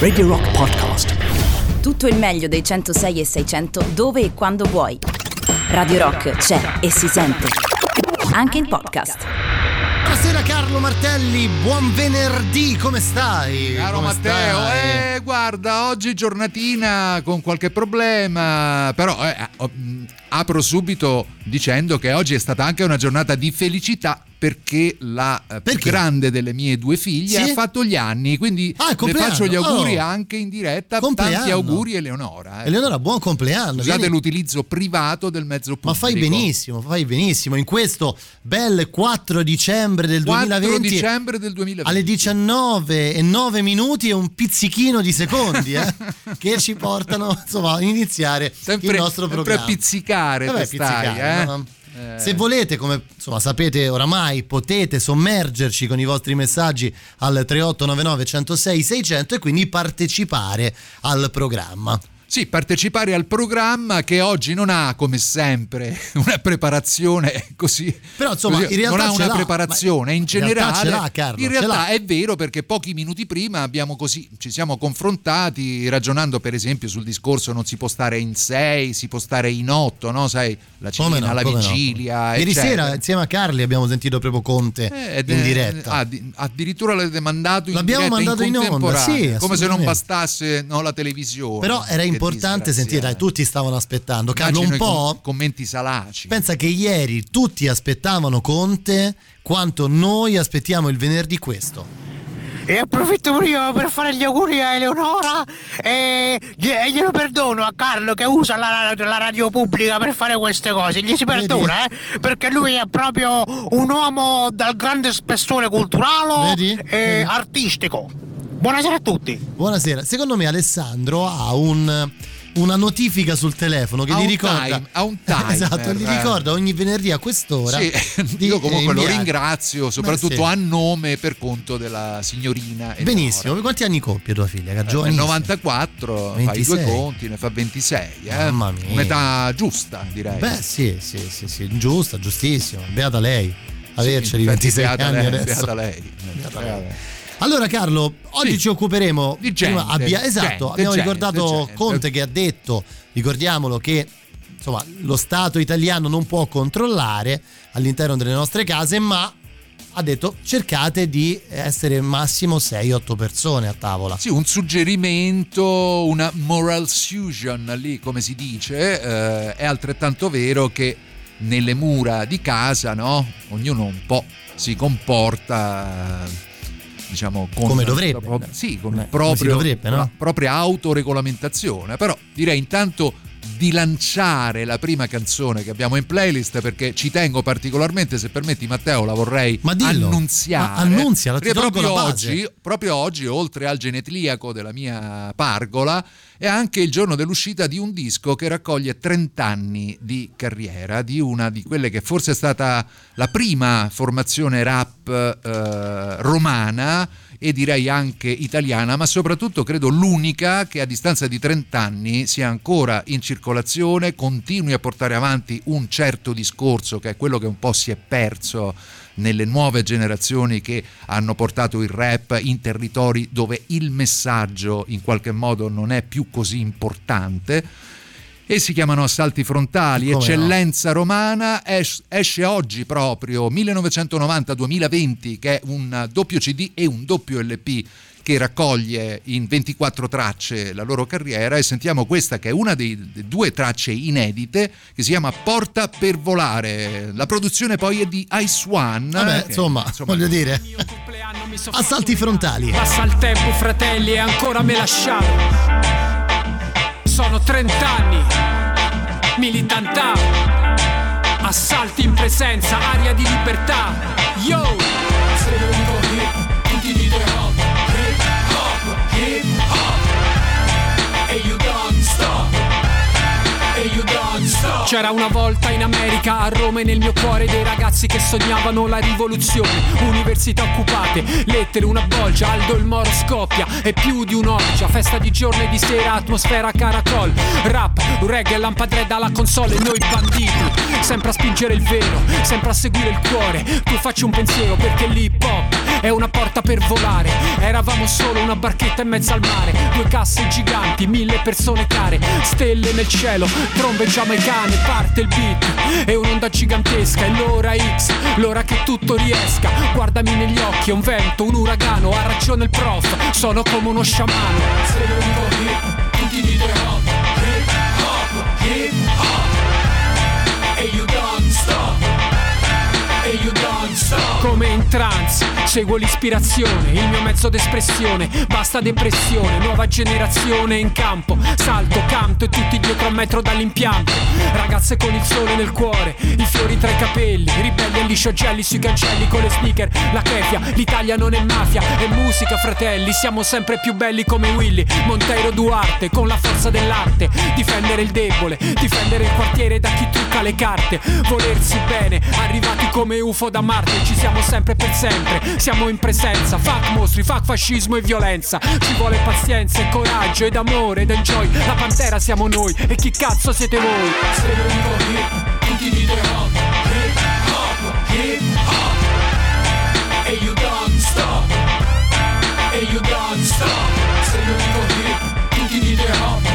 Radio Rock Podcast. Tutto il meglio dei 106 e 600 dove e quando vuoi. Radio Rock c'è e si sente. Anche in podcast. Buonasera Carlo Martelli, buon venerdì, come stai? Caro Come Matteo, stai? eh, guarda, oggi giornatina con qualche problema, però eh, apro subito dicendo che oggi è stata anche una giornata di felicità perché la eh, più Perché? grande delle mie due figlie Sì? ha fatto gli anni, quindi Ah, le faccio gli auguri oh. anche in diretta. Compleanno. Tanti auguri Eleonora. eh. Eleonora, buon compleanno. Scusate vieni- l'utilizzo privato del mezzo pubblico. Ma fai benissimo, fai benissimo. In questo bel 4 dicembre del 4 2020 dicembre del 2020. alle 19 e 9 minuti e un pizzichino di secondi eh, che ci portano insomma a iniziare Sempre, il nostro sempre programma. a pizzicare Vabbè, te stai, pizzicare, eh? no? Eh. Se volete, come insomma sapete oramai, potete sommergerci con i vostri messaggi al 3899 106 600 e quindi partecipare al programma. Sì, partecipare al programma che oggi non ha, come sempre, una preparazione così. Però, insomma, così- in realtà non ha una l'ha, preparazione in in realtà generale. ce l'ha, Carlo, in ce realtà l'ha. è vero perché pochi minuti prima abbiamo così, ci siamo confrontati ragionando, per esempio, sul discorso non si può stare in sei, si può stare in otto, no? Sai, la cena, no, la come no. vigilia. Ieri sera insieme a Carli abbiamo sentito proprio Conte Eh, in diretta. ah, di- addirittura l'avete mandato in L'abbiamo diretta mandato in onda, contemporanea, sì, come se non bastasse no, la televisione. Però era Che importante sentire, dai, tutti stavano aspettando. Carlo, un po'. commenti salaci. Pensa che ieri tutti aspettavano Conte quanto noi aspettiamo il venerdì questo. E approfitto pure io per fare gli auguri a Eleonora e e glielo perdono a Carlo che usa la, la radio pubblica per fare queste cose. Gli si perdona, eh? Perché lui è proprio un uomo dal grande spessore culturale Vedi? e Vedi? artistico. Buonasera a tutti. Buonasera. Secondo me Alessandro ha un- una notifica sul telefono che Ha gli ricorda time- ha un timer. esatto, gli ricorda ogni venerdì a quest'ora. Sì, di, io comunque eh, lo inviare. ringrazio soprattutto sì. a nome per conto della signorina Eleonora. Benissimo. Quanti anni compie tua figlia? Che giovanissima. 94 fa i 26. due conti, ne fa 26, eh? Mamma mia. Un'età giusta, direi. Beh, sì, sì, sì, sì, giusta, giustissimo. Beata lei. Sì, Averceli effetti, 26 beata anni lei, adesso. beata lei. Beata Beata lei. Allora Carlo, oggi Sì. ci occuperemo Di prima gente, abbia- esatto, gente, abbiamo gente, ricordato. Conte che ha detto, ricordiamolo che insomma, lo Stato italiano non può controllare all'interno delle nostre case, ma ha detto cercate di essere massimo 6-8 persone a tavola. Sì, un suggerimento, una moral suasion lì, come si dice, eh, è altrettanto vero che nelle mura di casa, no? Ognuno un po' si comporta diciamo con Come dovrebbe. pro- sì, con, Eh, proprio, dovrebbe, no? la propria autoregolamentazione, però direi intanto di lanciare la prima canzone che abbiamo in playlist perché ci tengo particolarmente, se permetti Matteo, la vorrei Ma dillo. annunziare. Ma annunziala, ti Perché tolgo proprio la oggi, proprio oggi, oltre al genetliaco della mia pargola, è anche il giorno dell'uscita di un disco che raccoglie 30 anni di carriera di una di quelle che forse è stata la prima formazione rap eh, romana e direi anche italiana, ma soprattutto credo l'unica che a distanza di 30 anni sia ancora in circolazione, continui a portare avanti un certo discorso che è quello che un po' si è perso nelle nuove generazioni che hanno portato il rap in territori dove il messaggio in qualche modo non è più così importante. E si chiamano Assalti Frontali, Come no? Eccellenza Romana, es- esce oggi proprio 1990-2020 che è un doppio CD e un doppio LP che raccoglie in 24 tracce la loro carriera e sentiamo questa che è una dei, delle due tracce inedite che si chiama Porta per volare. La produzione poi è di Ice One. Vabbè, che, insomma, voglio dire, assalti frontali. Passa il tempo, fratelli, e ancora me lasciate. Sono 30 anni, militantà, assalti in presenza, aria di libertà. Yo! Se lo dico hip, tutti dite hop, C'era una volta in America, a Roma e nel mio cuore dei ragazzi che sognavano la rivoluzione. Università occupate, lettere, una bolgia, Aldo il Moro scoppia. E più di un'orgia, festa di giorno e di sera, atmosfera caracol. Rap, reggae, lampadre dalla console e noi banditi. Sempre a spingere il velo, sempre a seguire il cuore. Tu facci un pensiero perché l'hip hop è una porta per volare. Eravamo solo una barchetta in mezzo al mare, due casse giganti, mille persone care, stelle nel cielo, trombe giamaicane, parte il beat e un'onda gigantesca, è l'ora X, l'ora che tutto riesca. Guardami negli occhi, è un vento, un uragano, ha ragione il prof, sono come uno sciamano. Se lo dico hip, tutti dite hop, hip hop, hip hop. E you don't stop. Come in trance, seguo l'ispirazione, il mio mezzo d'espressione, basta depressione, nuova generazione in campo, salto, canto e tutti dietro a metro dall'impianto. Ragazze con il sole nel cuore, i fiori tra i capelli, ribelli e lisciogelli sui cancelli con le sneaker, la kefia, l'Italia non è mafia, è musica fratelli, siamo sempre più belli come Willy, Monteiro Duarte, con la forza dell'arte, difendere il debole, difendere il quartiere da chi trucca le carte, volersi bene, arrivati come UFO da Marte, ci siamo sempre per sempre, siamo in presenza, fuck mostri, fuck fascismo e violenza, ci vuole pazienza e coraggio ed amore ed enjoy, la pantera siamo noi e chi cazzo siete voi? Se lo dico hip, tutti dite hop, hip hop, hip hop, e you don't stop, e you don't stop, se lo dico hip, tutti dite hop,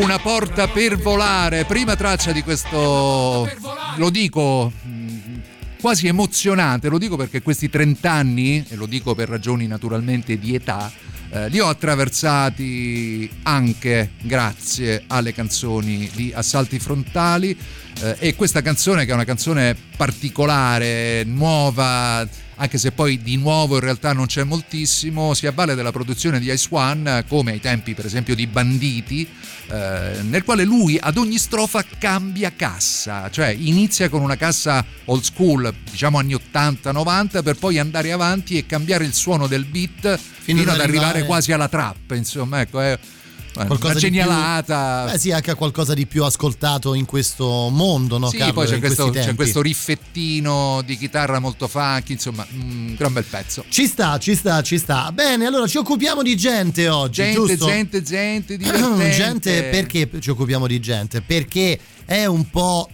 Una porta per volare, prima traccia di questo, lo dico mh, quasi emozionante, lo dico perché questi 30 anni, e lo dico per ragioni naturalmente di età, eh, li ho attraversati anche grazie alle canzoni di Assalti Frontali eh, e questa canzone che è una canzone particolare, nuova, anche se poi di nuovo in realtà non c'è moltissimo, si avvale della produzione di Ice One, come ai tempi per esempio di Banditi, eh, nel quale lui ad ogni strofa cambia cassa, cioè inizia con una cassa old school, diciamo anni 80-90, per poi andare avanti e cambiare il suono del beat fino, ad ad arrivare arrivare- quasi alla trap, insomma, ecco, è Qualcosa una di più- genialata. Eh sì, anche qualcosa di più ascoltato in questo mondo, no? Sì, Carlo, poi c'è questo, c'è questo riffettino di chitarra molto funky, insomma, un gran bel pezzo. Ci sta, ci sta, ci sta. Bene, allora ci occupiamo di gente oggi, Gente, giusto? gente, gente, divertente. gente, perché ci occupiamo di gente? Perché è un po'.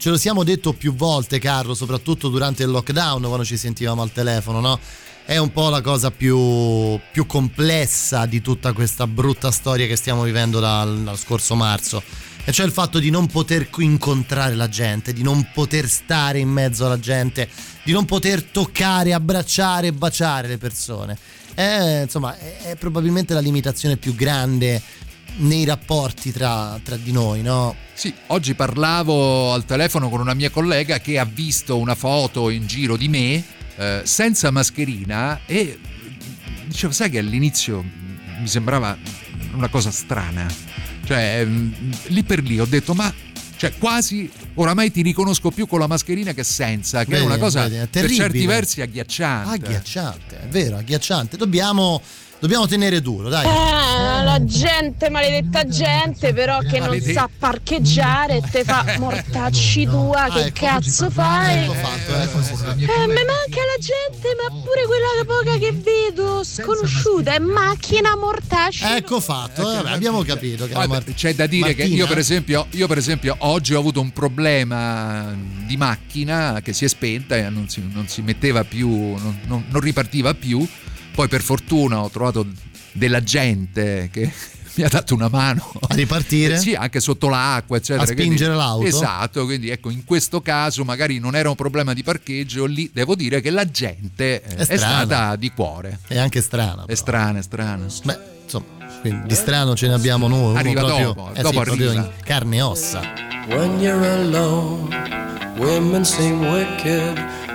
Ce lo siamo detto più volte, Carlo, soprattutto durante il lockdown, quando ci sentivamo al telefono, no? È un po' la cosa più, più complessa di tutta questa brutta storia che stiamo vivendo dal, dal scorso marzo. E cioè il fatto di non poter incontrare la gente, di non poter stare in mezzo alla gente, di non poter toccare, abbracciare e baciare le persone. È, insomma, è, probabilmente la limitazione più grande nei rapporti tra, tra di noi, no? Sì, oggi parlavo al telefono con una mia collega che ha visto una foto in giro di me eh, senza mascherina e dicevo, sai che all'inizio mi sembrava una cosa strana. Cioè, mm, lì per lì ho detto, ma cioè quasi oramai ti riconosco più con la mascherina che senza, che Vedi, è una cosa vedi, è per certi versi agghiacciante. Agghiacciante, è vero, agghiacciante. Dobbiamo, dobbiamo tenere duro, dai. Eh, la gente, maledetta gente, però che non sa parcheggiare, te fa mortacci tua, Ah, che ecco. cazzo fai? Ecco fatto, ecco, sì, sì. Eh, mi manca la gente, ma pure quella poca che vedo, sconosciuta, è macchina mortacci. Ecco fatto, eh, vabbè, abbiamo capito. Che la Mart- c'è da dire che Martina- io per, esempio, io per esempio oggi ho avuto un problema di macchina che si è spenta e non si, non si metteva più, non, non- non ripartiva più. Poi per fortuna ho trovato della gente che mi ha dato una mano A ripartire? Eh, sì, anche sotto l'acqua, eccetera. A spingere l'auto? Esatto, quindi ecco, in questo caso magari non era un problema di parcheggio, lì devo dire che la gente eh, È è, stata di cuore. È anche strana. È però. strana, è strana. Beh, insomma, quindi di strano ce ne abbiamo noi. Arriva proprio, dopo, eh dopo sì, proprio arriva. in carne e ossa. When you're alone, women seem wicked.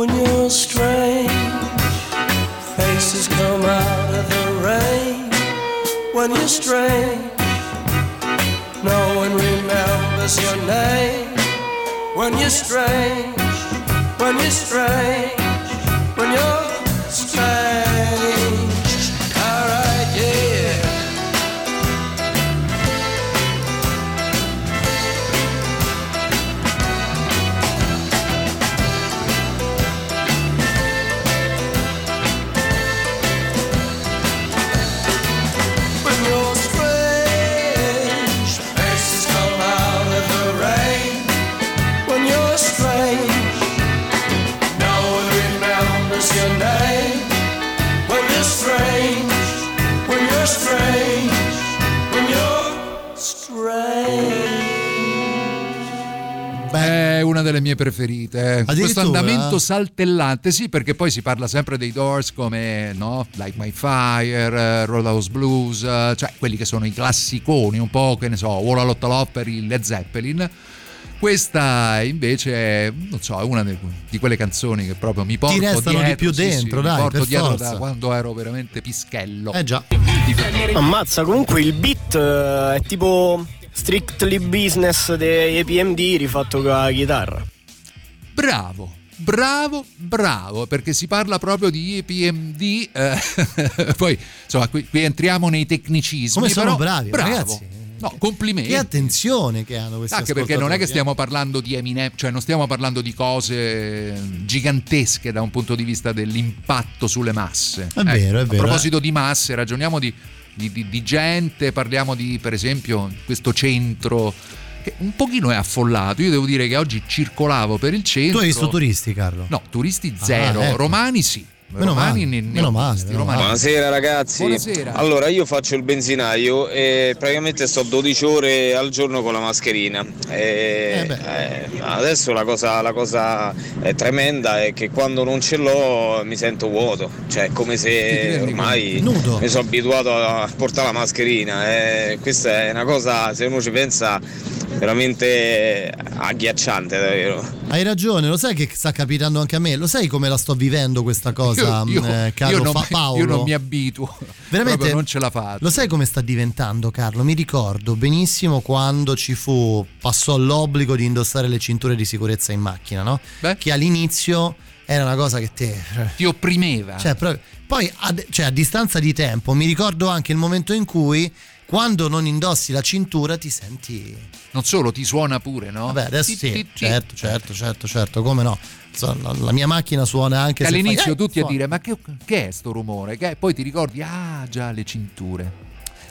When you're strange, faces come out of the rain. When you're strange, no one remembers your name. When you're strange, when you're strange, when you're strange. Una delle mie preferite. Questo andamento saltellante, sì, perché poi si parla sempre dei Doors come no? Like My Fire, eh, Roadhouse Blues, eh, cioè quelli che sono i classiconi, un po' che ne so, Walla Lotta Lop per il Led Zeppelin. Questa invece è, non so, è una di quelle canzoni che proprio mi porto restano di dietro, più sì, sì, dentro, mi dai, porto per dietro forza. da quando ero veramente pischello. Eh già. Ammazza, comunque il beat eh, è tipo strictly business dei EPMD rifatto con la chitarra. Bravo, bravo, bravo, perché si parla proprio di EPMD, eh, poi insomma qui, qui entriamo nei tecnicismi. Come sono però, bravi, bravo. ragazzi. No, complimenti. Che attenzione che hanno questi Anche perché non è che stiamo parlando di Eminem, cioè non stiamo parlando di cose gigantesche da un punto di vista dell'impatto sulle masse. È vero, è A vero, proposito di masse, ragioniamo di, di- di- di gente, parliamo di per esempio questo centro che un pochino è affollato. Io devo dire che oggi circolavo per il Tu centro. hai visto turisti, Carlo? No, turisti zero, Ah, ecco. romani sì. Meno romani male, ne, ne meno male, meno romani. Buonasera ragazzi. Buonasera. Allora io faccio il benzinaio e praticamente sto 12 ore al giorno con la mascherina. E, eh, adesso la cosa, la cosa eh, tremenda è che quando non ce l'ho mi sento vuoto, cioè è come se ormai Nudo. mi sono abituato a portare la mascherina. E questa è una cosa, se uno ci pensa, veramente agghiacciante davvero. Hai ragione, lo sai che sta capitando anche a me? Lo sai come la sto vivendo questa cosa, Io- io- eh, Carlo io non, Fa- Paolo? io non mi abituo. Veramente non ce la faccio. Lo sai come sta diventando, Carlo? Mi ricordo benissimo quando ci fu, passò l'obbligo di indossare le cinture di sicurezza in macchina, no? Che all'inizio era una cosa che te. Ti opprimeva. Cioè, proprio- poi a, cioè, a distanza di tempo mi ricordo anche il momento in cui quando non indossi la cintura ti senti. Non solo, ti suona pure, no? Vabbè, adesso sì, certo, certo, certo, certo, come no. Insomma, la mia macchina suona anche all'inizio fai- eh, tutti a suona. dire ma che, che è sto rumore? Che? Poi ti ricordi, ah già le cinture.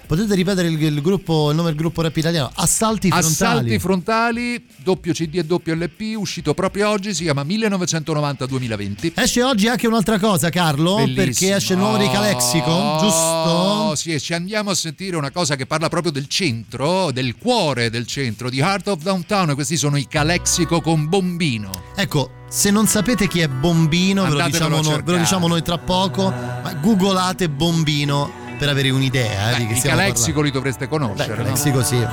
Potete ripetere il, il gruppo, il nome del gruppo rap italiano? Assalti frontali. Assalti frontali, doppio CD e doppio LP, uscito proprio oggi, si chiama 1990-2020. Esce oggi anche un'altra cosa, Carlo, Bellissimo. perché esce il nuovo dei Calexico, giusto? Oh, sì, e ci andiamo a sentire una cosa che parla proprio del centro, del cuore del centro, di Heart of Downtown. E questi sono i Calexico con Bombino. Ecco, se non sapete chi è Bombino, ve lo, diciamo noi, ve lo diciamo noi tra poco, ma googolate Bombino per avere un'idea eh, di che stiamo Calexico li dovreste conoscere. Beh, no? Calexico sì.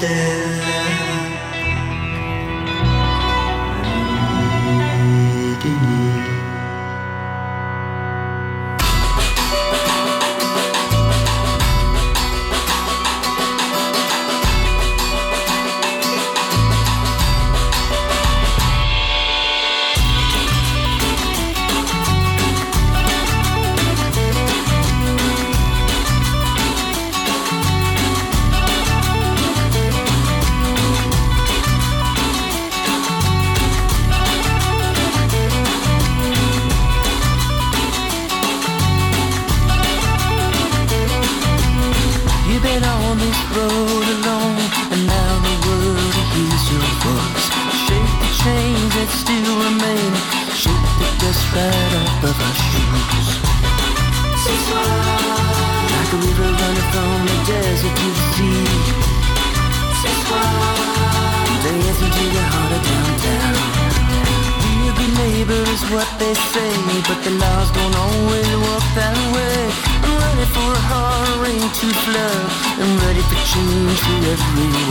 Thank change for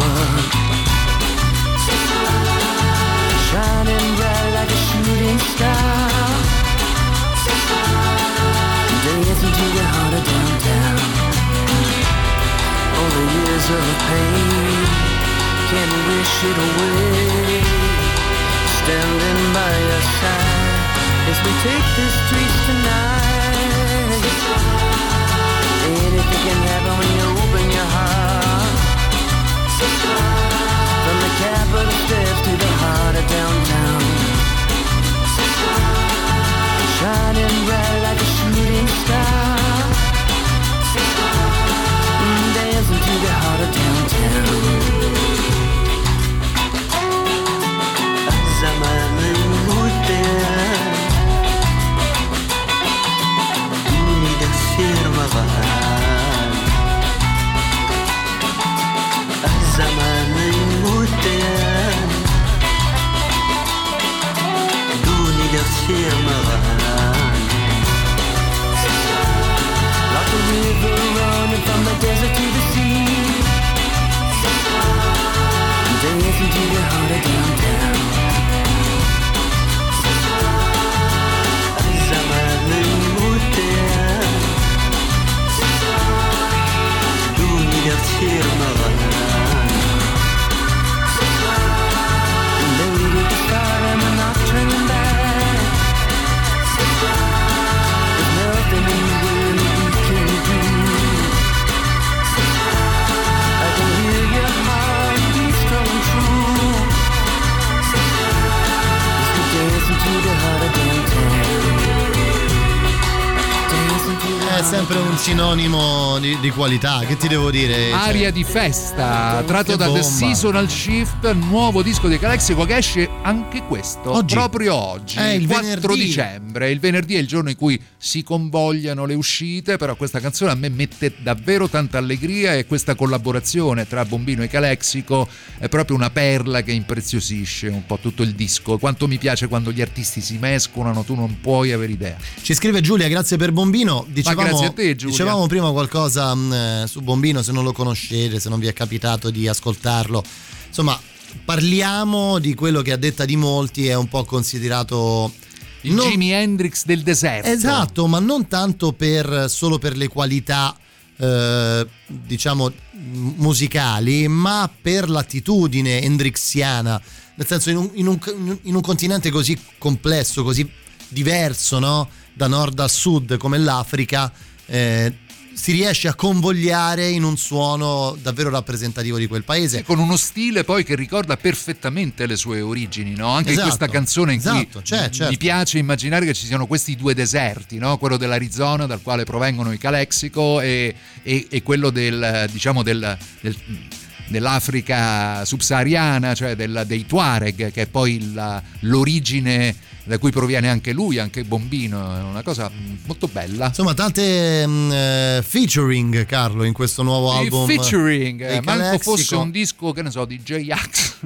di, qualità, che ti devo dire? Cioè, Aria di festa, tratto Che da The bomba. Seasonal Shift, nuovo disco di Calexico che esce anche questo, Oggi. proprio oggi, Eh, il 4 venerdì. dicembre. Il venerdì è il giorno in cui si convogliano le uscite, però questa canzone a me mette davvero tanta allegria e questa collaborazione tra Bombino e Calexico è proprio una perla che impreziosisce un po' tutto il disco. Quanto mi piace quando gli artisti si mescolano, tu non puoi avere idea. Ci scrive Giulia, grazie per Bombino. Dicevamo, grazie a te, Giulia. dicevamo prima qualcosa mh, eh, su Bombino, se non lo conoscete, se non vi è capitato di ascoltarlo. Insomma, parliamo di quello che a detta di molti è un po' considerato Il Non- Jimi Hendrix del deserto. Esatto, ma non tanto per, solo per le qualità, eh, diciamo, musicali, ma per l'attitudine hendrixiana. Nel senso, in un, in un- in un continente così complesso, così diverso, no? Da nord a sud come l'Africa, eh, si riesce a convogliare in un suono davvero rappresentativo di quel paese. con uno stile poi che ricorda perfettamente le sue origini, no? Anche Esatto, in questa canzone in esatto, cui c'è, m- certo. mi piace immaginare che ci siano questi due deserti, no? Quello dell'Arizona dal quale provengono i Calexico e, e- e quello del, diciamo del, del- dell'Africa subsahariana, cioè del- dei Tuareg, che è poi la- l'origine da cui proviene anche lui, anche Bombino, è una cosa mm, molto bella. Insomma, tante mh, eh, featuring, Carlo, in questo nuovo album. featuring, dei eh, manco fosse un disco, che ne so, di J-Ax.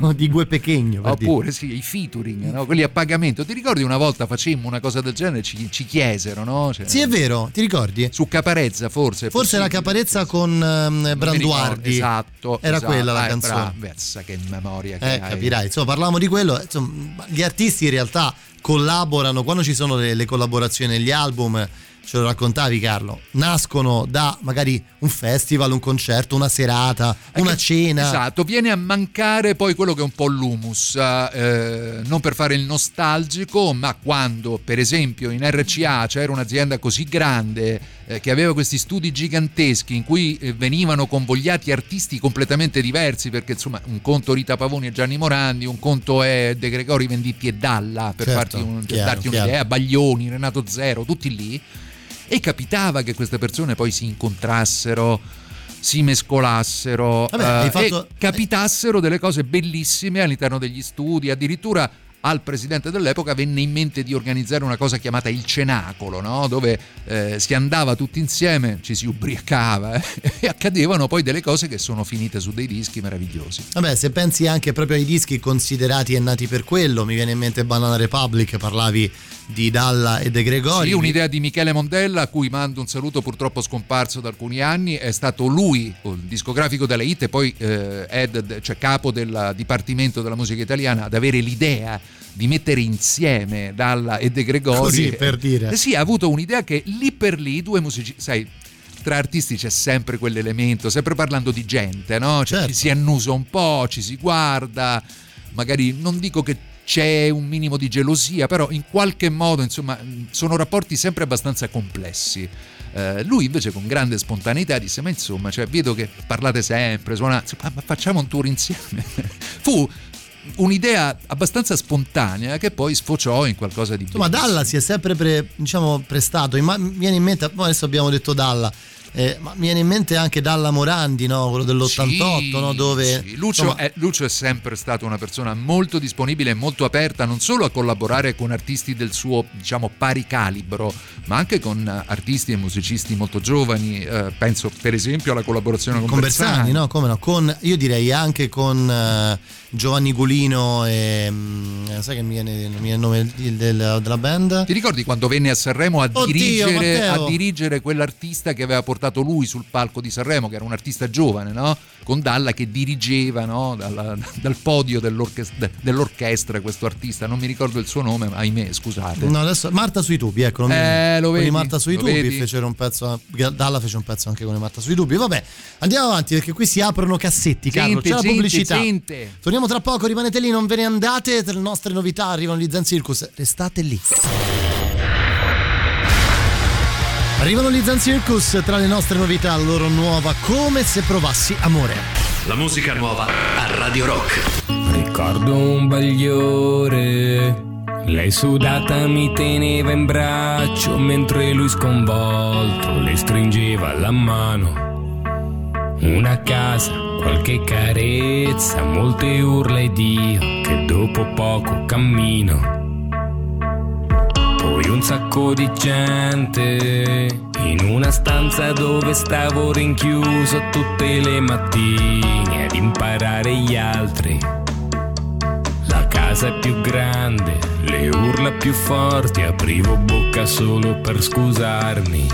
di Gue Pechegno. per dire. Oppure sì, i featuring, no? quelli a pagamento. Ti ricordi una volta facemmo una cosa del genere? Ci, ci chiesero, no? Cioè, Sì, è vero, ti ricordi? Su Caparezza, forse. Forse la caparezza con ricordo, Branduardi. Esatto. Era esatto. quella la Eh, canzone. versa, che memoria che Eh, hai. capirai. Insomma, parlavamo di quello. Insomma, gli artisti in realtà collaborano quando ci sono le, le collaborazioni negli album. Ce lo raccontavi, Carlo. Nascono da magari un festival, un concerto, una serata, una cena. Esatto, viene a mancare poi quello che è un po' l'humus, eh, non per fare il nostalgico, ma quando per esempio in RCA c'era un'azienda così grande eh, che aveva questi studi giganteschi in cui eh, venivano convogliati artisti completamente diversi, perché insomma un conto Rita Pavoni e Gianni Morandi, un conto è De Gregori Venditti e Dalla, per, Certo, farti un- per chiaro, darti chiaro. un'idea, Baglioni, Renato Zero, tutti lì. E capitava che queste persone poi si incontrassero, si mescolassero Vabbè, eh, fatto- e capitassero delle cose bellissime all'interno degli studi, addirittura al presidente dell'epoca venne in mente di organizzare una cosa chiamata il cenacolo, no? dove eh, si andava tutti insieme, ci si ubriacava eh, e accadevano poi delle cose che sono finite su dei dischi meravigliosi. Vabbè, se pensi anche proprio ai dischi considerati e nati per quello, mi viene in mente Banana Republic, parlavi di Dalla e De Gregori. Sì, un'idea di Michele Mondella, a cui mando un saluto purtroppo scomparso da alcuni anni, è stato lui, il discografico della hit e poi eh, head, cioè capo del Dipartimento della Musica Italiana, ad avere l'idea di mettere insieme Dalla e De Gregori. Così per dire. Eh sì, ha avuto un'idea che lì per lì due musicisti, sai, tra artisti c'è sempre quell'elemento, sempre parlando di gente, no? Cioè, Certo. Ci si annusa un po', ci si guarda, magari non dico che c'è un minimo di gelosia, però in qualche modo, insomma, sono rapporti sempre abbastanza complessi. Eh, lui invece con grande spontaneità disse: Ma insomma, cioè, vedo che parlate sempre, suonate, ma ma facciamo un tour insieme. Fu un'idea abbastanza spontanea che poi sfociò in qualcosa di Insomma, Dalla si è sempre pre- diciamo, prestato. imma- mi viene in mente, adesso abbiamo detto Dalla. eh, ma mi viene in mente anche Dalla Morandi, no? quello dell'88, Sì, no? dove sì. Lucio, insomma, è, Lucio è sempre stato una persona molto disponibile e molto aperta non solo a collaborare con artisti del suo diciamo pari calibro ma anche con artisti e musicisti molto giovani eh, penso per esempio alla collaborazione con, con Bersani, no? Come no? Con, io direi anche con eh, Giovanni Gulino e mm, sai che mi viene, mi viene il nome del- del- della band? Ti ricordi quando venne a Sanremo a, Oddio, dirigere, a dirigere quell'artista che aveva portato lui sul palco di Sanremo, che era un artista giovane, no? Con Dalla che dirigeva no? Dalla- dal podio dell'orchestra, dell'orchestra questo artista, non mi ricordo il suo nome, ma ahimè, scusate. No, adesso Marta sui tubi, ecco. Eh, lo vedi, Marta sui tubi fecero un pezzo. Dalla fece un pezzo anche con Marta sui tubi. Vabbè, andiamo avanti perché qui si aprono cassetti, Carlo. Gente, C'è la pubblicità. gente. Torniamo tra poco, rimanete lì, non ve ne andate. Tra le nostre novità arrivano gli Zen Circus. Restate lì. Arrivano gli Zen Circus, tra le nostre novità, la loro nuova Come se provassi amore. La musica nuova a Radio Rock. Ricordo un bagliore. Lei sudata mi teneva in braccio mentre lui sconvolto le stringeva la mano. Una casa, qualche carezza, molte urla ed io che dopo poco cammino. Poi un sacco di gente in una stanza dove stavo rinchiuso tutte le mattine ad imparare gli altri. La casa è più grande, le urla più forti, aprivo bocca solo per scusarmi.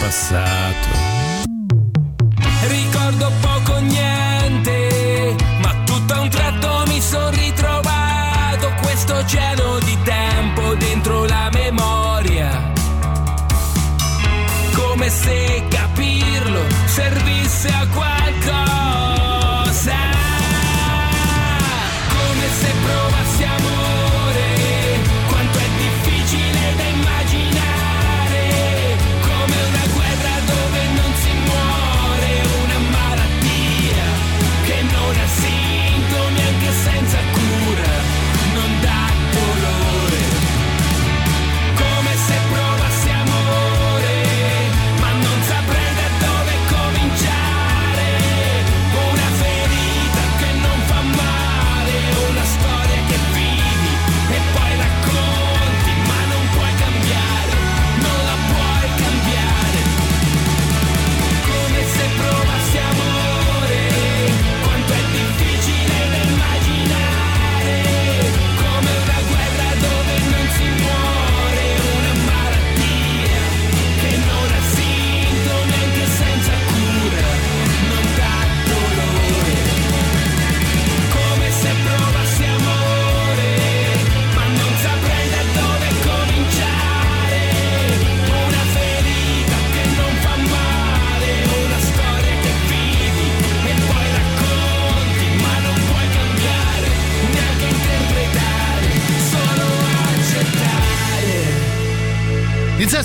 Passato.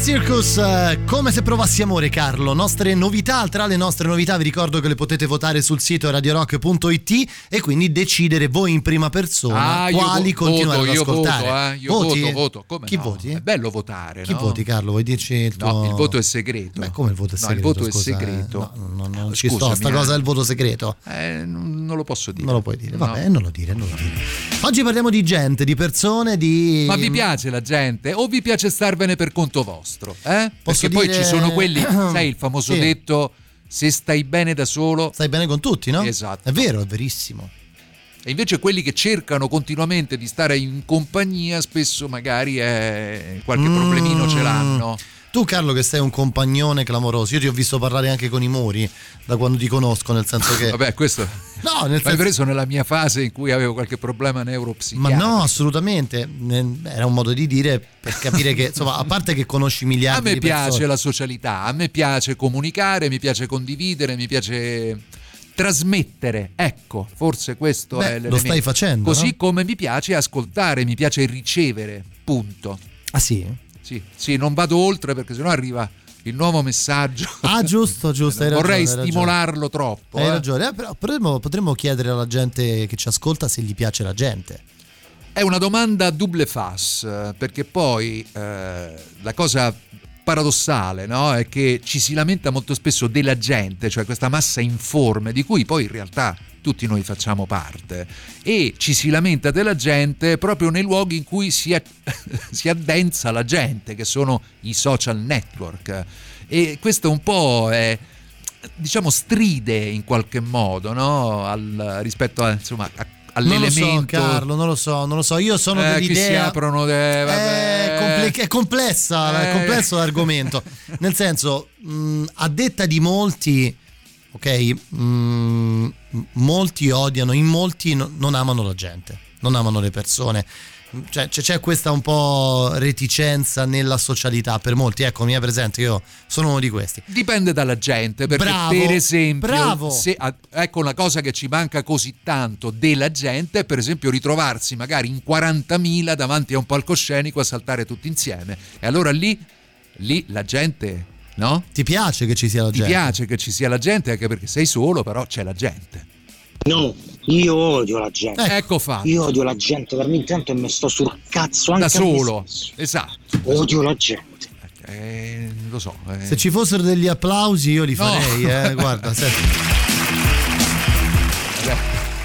Circus, eh, come se provassi amore Carlo, nostre novità, tra le nostre novità vi ricordo che le potete votare sul sito radiorock.it e quindi decidere voi in prima persona Ah, io quali vo- continuare voto, ad io ascoltare. voto, eh, io Voti? voto, voto. Come Chi no? voti? È bello votare, Chi no? voti Carlo? Vuoi dirci il tuo... No, il voto è segreto. Beh, come il voto è No, segreto? il voto è scusa, eh? segreto. No, no, no, non ci sto, sta eh. cosa è il voto segreto. Eh, non, lo posso dire. Non lo puoi dire, No. vabbè, non lo dire, non lo dire. Oggi parliamo di gente, di persone, di... Ma vi piace la gente o vi piace starvene per conto vostro? Eh? Posso Perché poi ci sono quelli, sai il famoso Sì. detto, se stai bene da solo... Stai bene con tutti, no? Esatto. È vero, è verissimo. E invece quelli che cercano continuamente di stare in compagnia, spesso magari eh, qualche problemino ce l'hanno. Tu Carlo che sei un compagnone clamoroso, io ti ho visto parlare anche con i muri da quando ti conosco, nel senso che... Vabbè, questo No, nel l'hai senso... preso nella mia fase in cui avevo qualche problema Ma neuropsichiatrico. no, assolutamente. Era un modo di dire per capire che, insomma, a parte che conosci A miliardi me di piace persone. la socialità, a me piace comunicare, mi piace condividere, mi piace trasmettere. Ecco, forse questo Beh, è lo l'elemento. stai facendo, Così no? come mi piace ascoltare, mi piace ricevere. Punto. Ah sì? Sì, sì, non vado oltre perché sennò arriva il nuovo messaggio. Ah, giusto, giusto. Vorrei ragione, ragione. stimolarlo troppo. Hai eh. ragione, eh, però potremmo, potremmo chiedere alla gente che ci ascolta se gli piace la gente. È una domanda a double face, perché poi eh, la cosa paradossale no? è che ci si lamenta molto spesso della gente, cioè questa massa informe di cui poi in realtà tutti noi facciamo parte e ci si lamenta della gente proprio nei luoghi in cui si, è- si addensa la gente, che sono i social network. E questo un po' è diciamo stride in qualche modo no? Al- rispetto a, insomma, a- Non lo all'elemento so, Carlo, non lo so, non lo so. Io sono eh, che dell'idea. si aprono de- vabbè. È, comple- è complessa, è Eh. complesso l'argomento. Nel senso, mh, a detta di molti, ok, mh, molti odiano, in molti no- non amano la gente, non amano le persone. Cioè, c'è, questa un po' reticenza nella socialità per molti. Ecco, mi è presente, io sono uno di questi. Dipende dalla gente, perché Bravo, per esempio, bravo. se- ecco una cosa che ci manca così tanto della gente, per esempio ritrovarsi magari in 40.000 davanti a un palcoscenico a saltare tutti insieme. E allora lì, lì la gente, no? Ti piace che ci sia la Ti gente? piace che ci sia la gente, anche perché sei solo, però c'è la gente. No, io odio la gente. Ecco fatto. Io odio la gente talmente tanto e mi sto sul cazzo anche Da me solo, esatto. Odio la gente. Eh, lo so. eh. Se ci fossero degli applausi io li No. farei, eh. guarda, senti.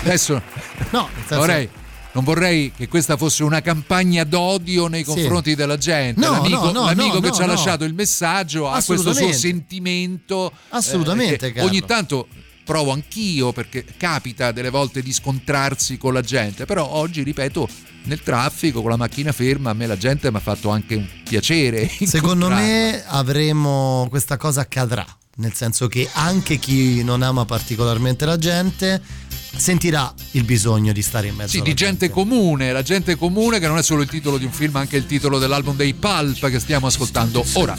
Adesso No, vorrei, non vorrei che questa fosse una campagna d'odio nei Sì. confronti della gente. No, l'amico, no, no, l'amico che ci ha lasciato il messaggio ha questo suo Assolutamente. sentimento. Assolutamente, che Carlo. ogni tanto provo anch'io perché capita delle volte di scontrarsi con la gente, però oggi, ripeto, nel traffico con la macchina ferma a me la gente mi ha fatto anche un piacere. Secondo me avremo questa cosa accadrà, nel senso che anche chi non ama particolarmente la gente sentirà il bisogno di stare in mezzo. Sì, di gente, gente comune, la gente comune che non è solo il titolo di un film, ma anche il titolo dell'album dei Pulp che stiamo ascoltando ora.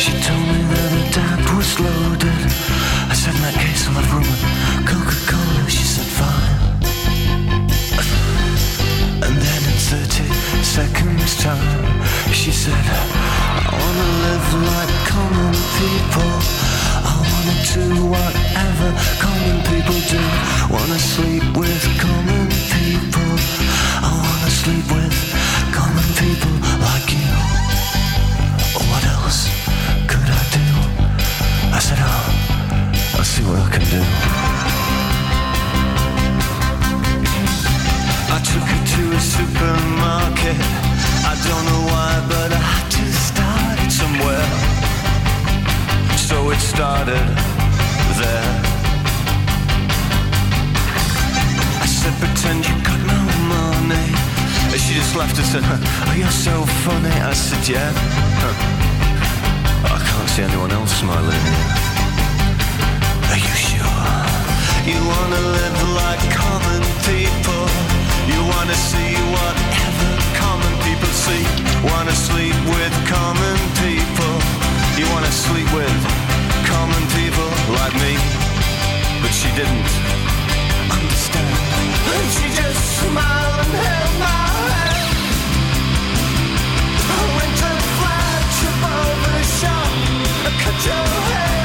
She told time, she said, I wanna live like common people. I wanna do whatever common people do. Wanna sleep with common people. I wanna sleep with common people like you. What else could I do? I said, oh, I'll see what I can do. I took her to a supermarket. Don't know why, but I had to start it somewhere. So it started there. I said, pretend you got no money. And she just laughed and said, Oh, you're so funny. I said, Yeah. I can't see anyone else smiling. Are you sure? You wanna live like common people. You wanna see whatever people see. Wanna sleep with common people. You wanna sleep with common people like me. But she didn't understand. And she just smiled and held my hand. I went to flash above the shop. Cut your hair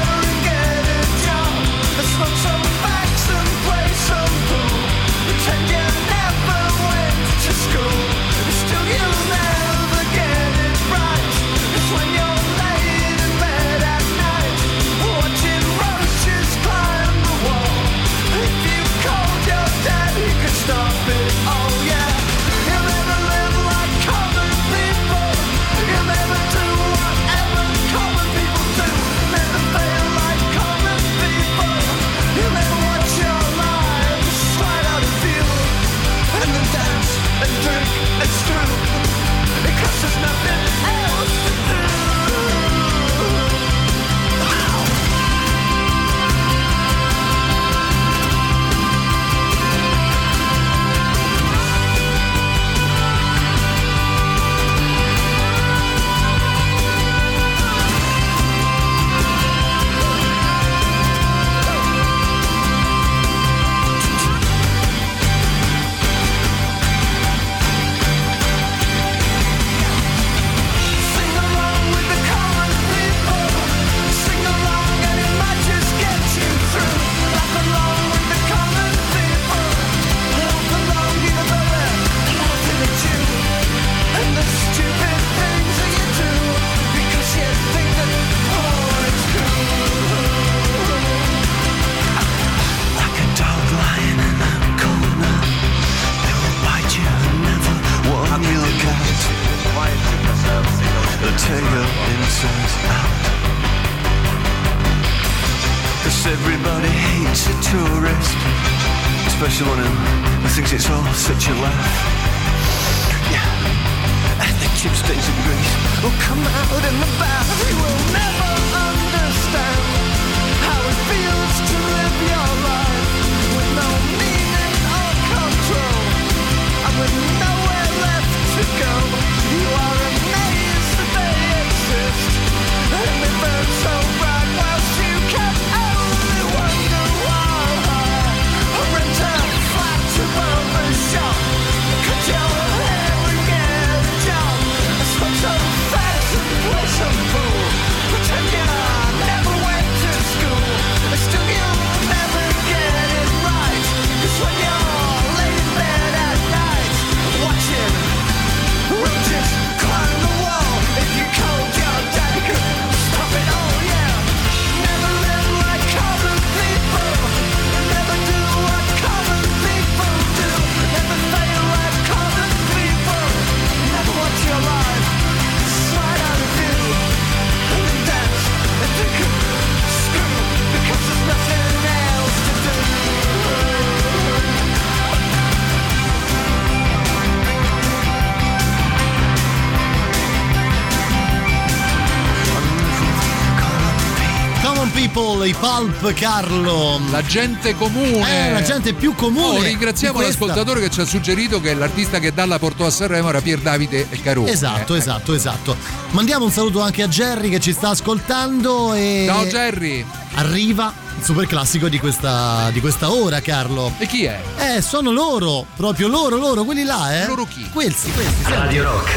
Pulp, Carlo. La gente comune. Eh, la gente più comune. Oh, ringraziamo l'ascoltatore che ci ha suggerito che l'artista che Dalla portò a Sanremo era Pier Davide Carone. Esatto, eh, esatto, eh. esatto. Mandiamo un saluto anche a Jerry che ci sta ascoltando. E... Ciao Jerry. Arriva il super classico di questa, di questa ora, Carlo. E chi è? Eh, sono loro, proprio loro, loro, quelli là, eh. Loro chi? Questi, questi. Siamo. Radio Rock.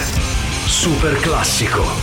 Super classico.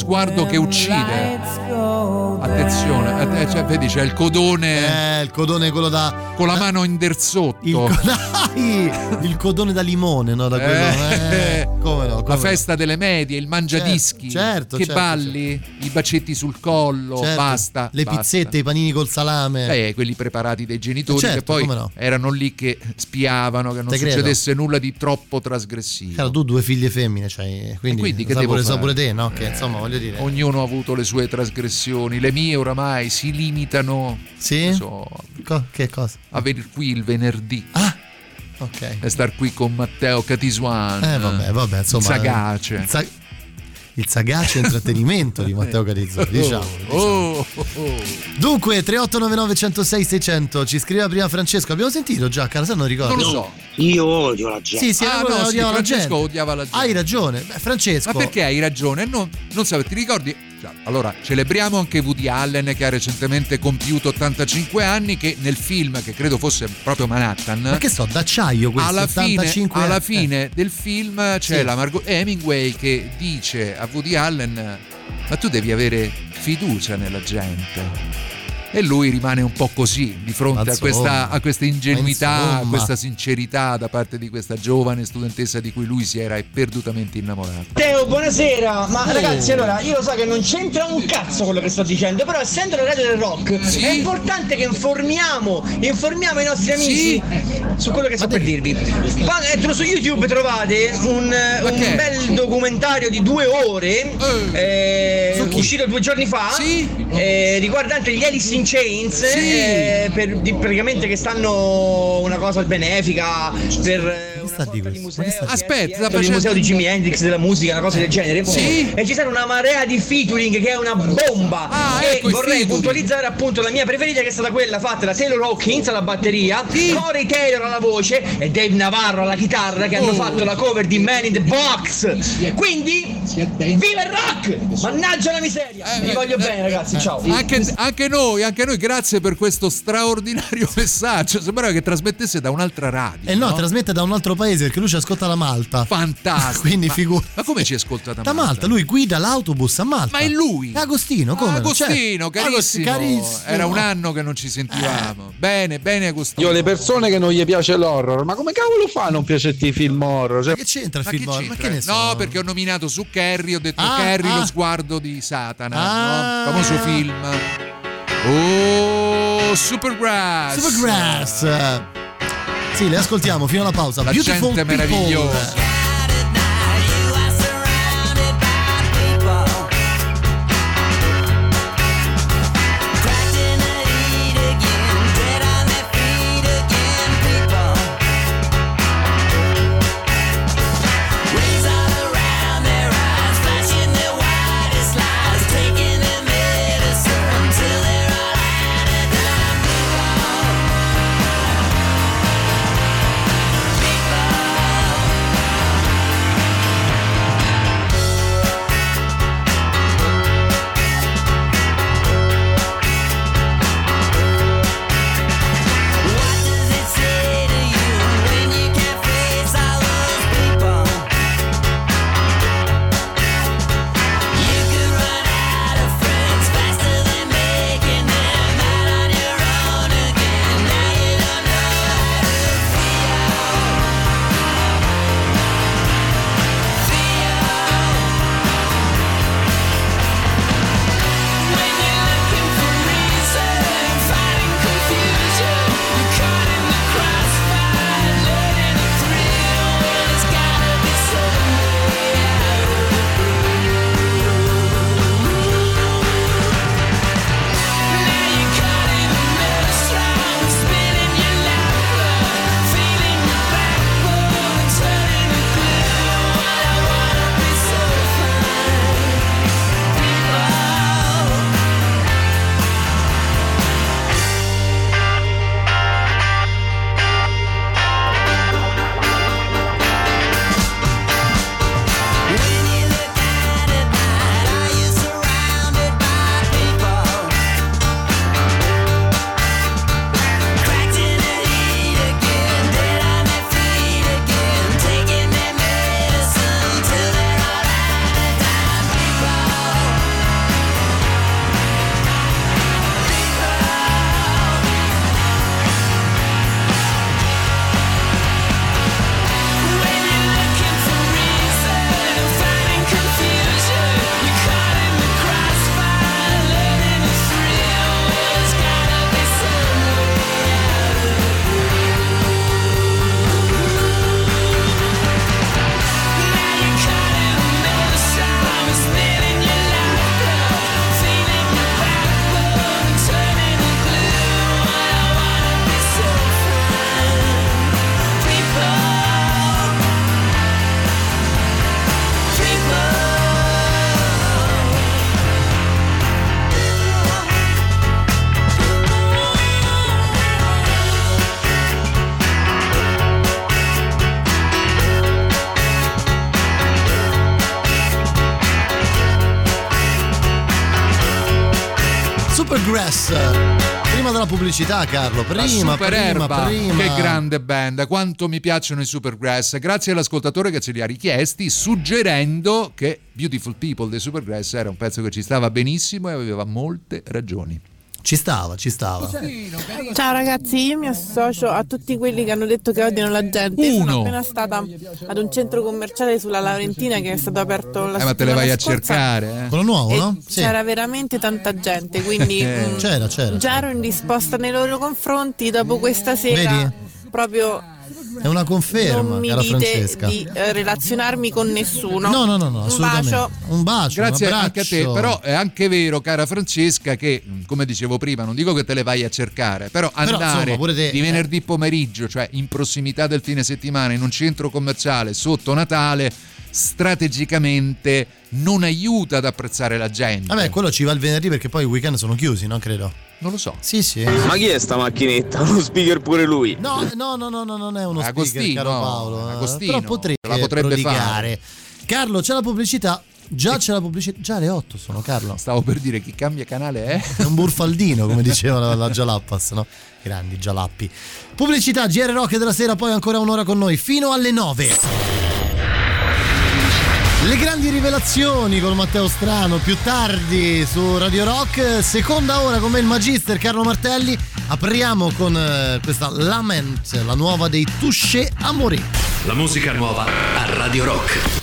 sguardo che uccide. Attenzione, eh, eh, cioè, vedi c'è il codone. Eh, il codone quello da. Con la mano in derzotto. Il, co- il codone da limone, no? Da quello. Eh. eh come no? Come la no. festa delle medie, il mangiadischi. Certo, che certo, balli, i bacetti sul collo, Certo. basta. Le basta. pizzette, i panini col salame. Eh, quelli preparati dai genitori Certo, che poi no. erano lì che spiavano che non Te credo. succedesse nulla di troppo trasgressivo. Chiaro, tu due figlie femmine, cioè, quindi, quindi che sa devo pure, te, no? Che insomma, voglio dire. Ognuno ha avuto le sue trasgressioni, le mie oramai si limitano Sì? so, Co- che cosa? a venire qui il venerdì Ok. e star qui con Matteo Catisuan. Eh, vabbè, vabbè, insomma. Sagace. Il, sa- il sagace intrattenimento di Matteo Carizzoni, diciamo. Oh, oh, oh. Dunque, 3899 106 600, ci scriveva prima Francesco. Abbiamo sentito già, cara, se non ricordo. Non lo so. Io odio la gente. Sì, sì, Ah, no, sì, la Francesco gente. odiava la gente. Hai ragione. Beh, Francesco. Ma perché hai ragione? Non, non so, ti ricordi? Allora, celebriamo anche Woody Allen che ha recentemente compiuto 85 anni, che nel film, che credo fosse proprio Manhattan, Ma che so, d'acciaio questo, alla fine, 85 alla eh. fine del film c'è Sì. la Margot Hemingway che dice a Woody Allen ma tu devi avere fiducia nella gente e lui rimane un po' così di fronte Ma a questa, a questa ingenuità, ma a questa sincerità da parte di questa giovane studentessa di cui lui si era perdutamente innamorato. Teo, buonasera. Ma Oh. ragazzi, allora, io lo so che non c'entra un cazzo quello che sto dicendo, però essendo la radio del rock, Sì. è importante che informiamo, informiamo i nostri amici su quello che sto per dirvi. Quando- eh, su YouTube trovate un, eh, un bel documentario di due ore, eh, uscito due giorni fa, eh, riguardante gli Alice in Chains, eh, per, di- praticamente che stanno una cosa benefica per... eh, una sorta di museo, Aspetta, sta per il facendo- museo di Jimi Hendrix della musica, una cosa del genere. Sì. E ci sarà una marea di featuring che è una bomba. Ah, e ecco vorrei featuring. puntualizzare appunto la mia preferita che è stata quella fatta da Taylor Hawkins alla batteria, Corey Taylor alla voce e Dave Navarro alla chitarra che hanno Oh. fatto la cover di Man in the Box. Quindi viva il rock! Mannaggia la miseria! Vi voglio bene ragazzi, ciao. Eh, Anche, anche noi, anche noi, grazie per questo straordinario messaggio. Sembrava che trasmettesse da un'altra radio. Eh no, no? trasmette da un altro paese perché lui ci ascolta da Malta. Fantastico. Quindi ma, figura. ma come ci ascolta da Da Malta? Malta, lui guida l'autobus a Malta. Ma è lui? Agostino, come? no? Agostino, Certo. carissimo. Carissimo. Era un anno che non ci sentivamo. Bene, bene Agostino. Io le persone che non gli piace l'horror, ma come cavolo fa a non piacerti i film horror? Cioè, Che c'entra il Ma film? horror? Ma che ne so? No, perché ho nominato su Carrie, ho detto Ah, Carrie ah. lo sguardo di Satana, Ah. no? famoso film. Oh, Supergrass. Supergrass. Sì, le ascoltiamo fino alla pausa. La Beautiful gente People. meravigliosa. Pubblicità, Carlo. Prima, prima, Erba, prima. che grande band, quanto mi piacciono i Supergrass. Grazie all'ascoltatore che ce li ha richiesti, suggerendo che Beautiful People dei Supergrass era un pezzo che ci stava benissimo e aveva molte ragioni. Ci stava, ci stava. Ciao ragazzi, io mi associo a tutti quelli che hanno detto che odiano la gente. Uno. Sono appena stata ad un centro commerciale sulla Laurentina che è stato aperto la Eh, ma te le vai a cercare, eh? Quello nuovo, no? Sì. C'era veramente tanta gente, quindi Eh. mm, C'era, c'era. già ero indisposta nei loro confronti. Dopo questa sera, Vedi? proprio È una conferma, non mi cara dite Francesca. di eh, relazionarmi con nessuno. No, no, no, no, Un assolutamente. bacio. Un bacio, Grazie un anche a te, però è anche vero, cara Francesca, che mh, come dicevo prima, non dico che te le vai a cercare, però Però, andare insomma, te- di venerdì pomeriggio, cioè in prossimità del fine settimana, in un centro commerciale sotto Natale, strategicamente non aiuta ad apprezzare la gente. Vabbè, quello ci va il venerdì perché poi i weekend sono chiusi, no? Credo. Non lo so. Sì, sì. Ma chi è sta macchinetta? Uno speaker pure lui. No, no, no, no, no, non è uno Agostino, speaker, caro Paolo. eh, Agostino, Però potrebbe, la potrebbe prodigare. Carlo, c'è la pubblicità. Già c'è la pubblicità. Già le 8 sono, Carlo. Stavo per dire chi cambia canale è. È un burfaldino, come diceva la, la Jalappas, no? Grandi Jalappi. Pubblicità, GR Rock della sera, poi ancora un'ora con noi, fino alle 9. Le grandi rivelazioni con Matteo Strano più tardi su Radio Rock, seconda ora con me il Magister Carlo Martelli. Apriamo con eh, questa Lament, la nuova dei Touché Amore. La musica nuova a Radio Rock.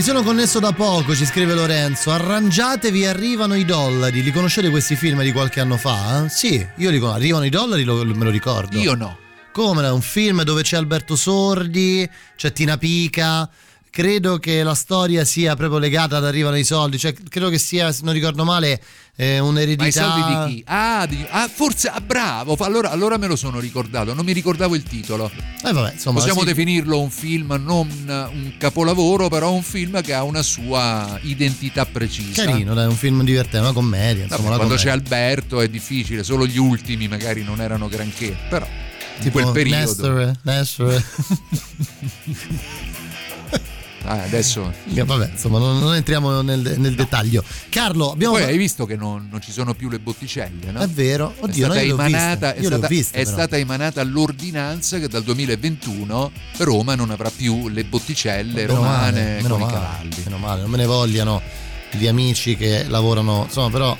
Mi sono connesso da poco, ci scrive Lorenzo. Arrangiatevi, arrivano i dollari. Li conoscete questi film di qualche anno fa? eh? Sì, io li conosco. Arrivano i dollari, lo- me lo ricordo. Io no. Come? È un film dove c'è Alberto Sordi, c'è Tina Pica. Credo che la storia sia proprio legata ad arrivano i soldi, cioè credo che sia, se non ricordo male, eh, un'eredità. Ma i soldi di chi? Ah, di- ah, forse, ah, bravo, allora, allora me lo sono ricordato, non mi ricordavo il titolo. Eh, vabbè, insomma, Possiamo sì. definirlo un film, non un capolavoro, però un film che ha una sua identità precisa. Carino, dai, un film divertente, una commedia, Vabbè, insomma, una quando c'è commedia. Alberto è difficile, solo gli ultimi magari non erano granché, però in Tipo quel periodo. Nestor, Nestor. Ah, adesso Eh, Vabbè, insomma, non, non entriamo nel, nel dettaglio. Carlo, abbiamo. Poi hai visto che non, non ci sono più le botticelle, no? È vero, oddio, è stata no, emanata, è stata- viste, è stata emanata l'ordinanza che dal 2021 Roma non avrà più le botticelle Meno romane male, meno con i male, cavalli. Meno male, non me ne vogliano gli amici che lavorano, insomma, però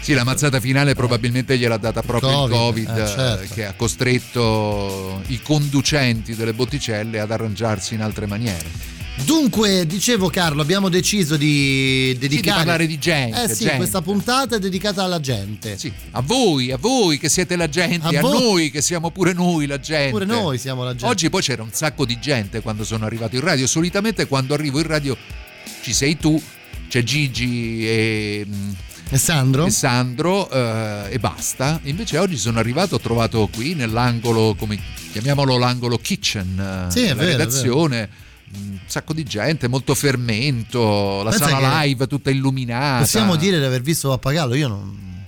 Sì, la mazzata finale probabilmente gliel'ha data proprio Covid, il Covid, eh, certo. che ha costretto i conducenti delle botticelle ad arrangiarsi in altre maniere. Dunque, dicevo Carlo, abbiamo deciso di dedicare parlare di gente, Eh sì, gente. questa puntata è dedicata alla gente. Sì, a voi, a voi che siete la gente, A a, voi. noi che siamo pure noi la gente. Pure noi siamo la gente. Oggi poi c'era un sacco di gente quando sono arrivato in radio. Solitamente quando arrivo in radio ci sei tu, c'è Gigi e, mm, E Sandro? e Sandro eh, e basta. Invece oggi sono arrivato, ho trovato qui nell'angolo, come chiamiamolo l'angolo kitchen, Sì, della vero, redazione. Un sacco di gente, molto fermento, la Pensa sala live tutta illuminata. Possiamo dire di aver visto Pappagallo? Io non,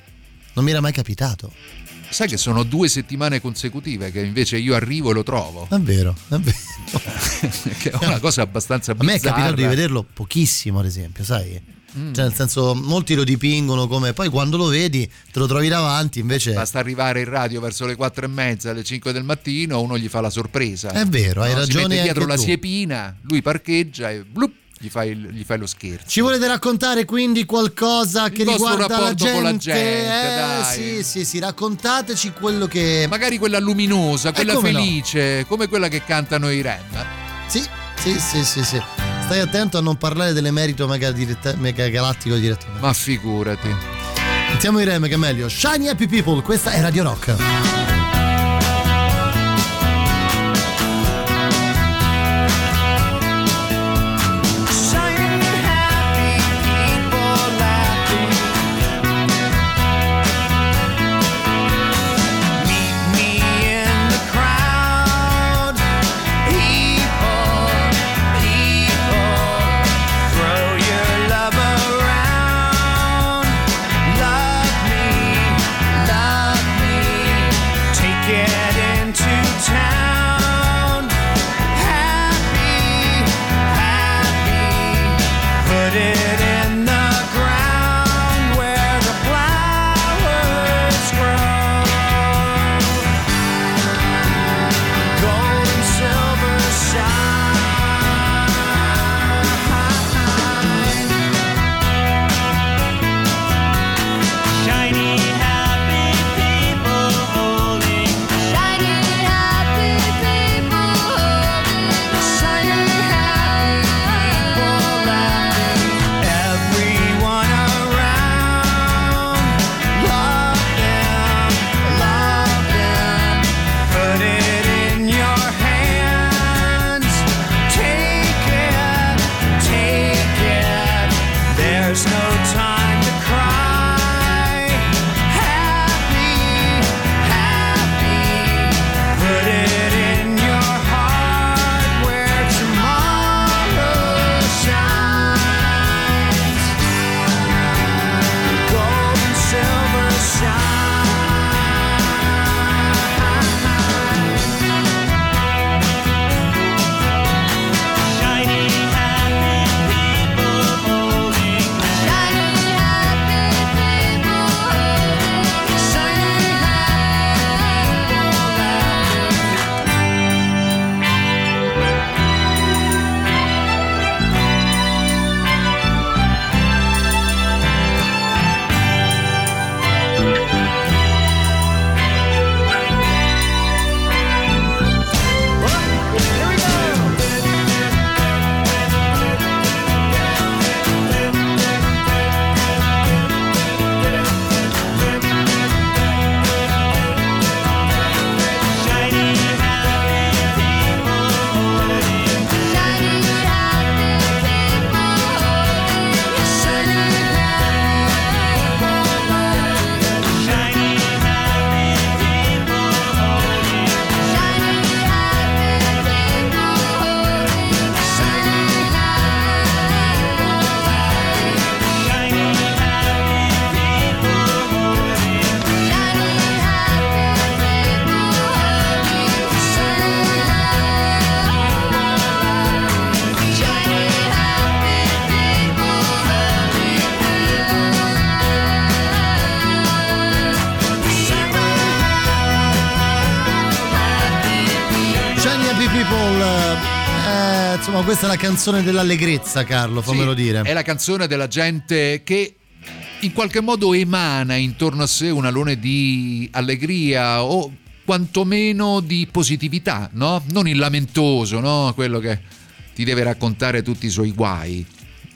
non mi era mai capitato. Sai che sono due settimane consecutive che invece io arrivo e lo trovo. È vero, è vero. che è una cosa abbastanza A me bizzarra. è capitato di vederlo pochissimo, ad esempio, sai? Mm. Cioè, nel senso, molti lo dipingono come poi quando lo vedi te lo trovi davanti, invece. Basta arrivare in radio verso le quattro e mezza, alle 5 del mattino, uno gli fa la sorpresa. È vero, hai No? ragione Si mette dietro la tu. siepina, lui parcheggia e blup, gli fai, il- gli fai lo scherzo. Ci volete raccontare quindi qualcosa che vostro riguarda la rapporto gente? con la gente, Eh, dai. Sì, sì, sì, raccontateci quello che. Magari quella luminosa, quella Eh, come no. felice, come quella che cantano i Rem. Sì, sì, sì, sì, sì. Stai attento a non parlare dell'emerito mega, diretta- mega galattico direttamente. Ma figurati. Iniziamo i rem che è meglio. Shiny Happy People, questa è Radio Rock. Insomma, questa è la canzone dell'allegrezza, Carlo, fammelo Sì, dire. È la canzone della gente che in qualche modo emana intorno a sé un alone di allegria o quantomeno di positività, no? Non il lamentoso, no? Quello che ti deve raccontare tutti i suoi guai.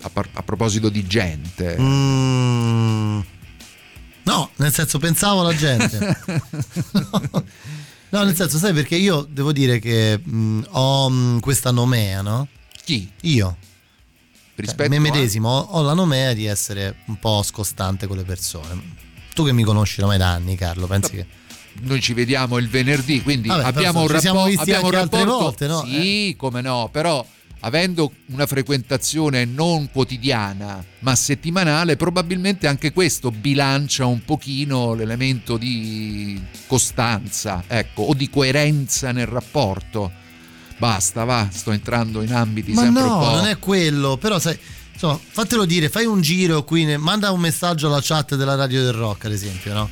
A, par- a proposito di gente. Mm. No, nel senso, pensavo alla gente. no, nel senso, sai perché io devo dire che mh, ho mh, questa nomea, no? Chi? Io. Rispetto me a- medesimo ho, ho la nomea di essere un po' scostante con le persone. Tu che mi conosci ormai da anni, Carlo, pensi che. Noi ci vediamo il venerdì, quindi Vabbè, abbiamo, un rappo- abbiamo un rapporto. volte, no? Sì, come no, però avendo una frequentazione non quotidiana ma settimanale, probabilmente anche questo bilancia un pochino l'elemento di costanza, ecco, o di coerenza nel rapporto. Basta, va, sto entrando in ambiti Ma sempre no, un po'. non è quello, però sai. Insomma, fatelo dire, fai un giro qui, manda un messaggio alla chat della radio del rock, ad esempio, no?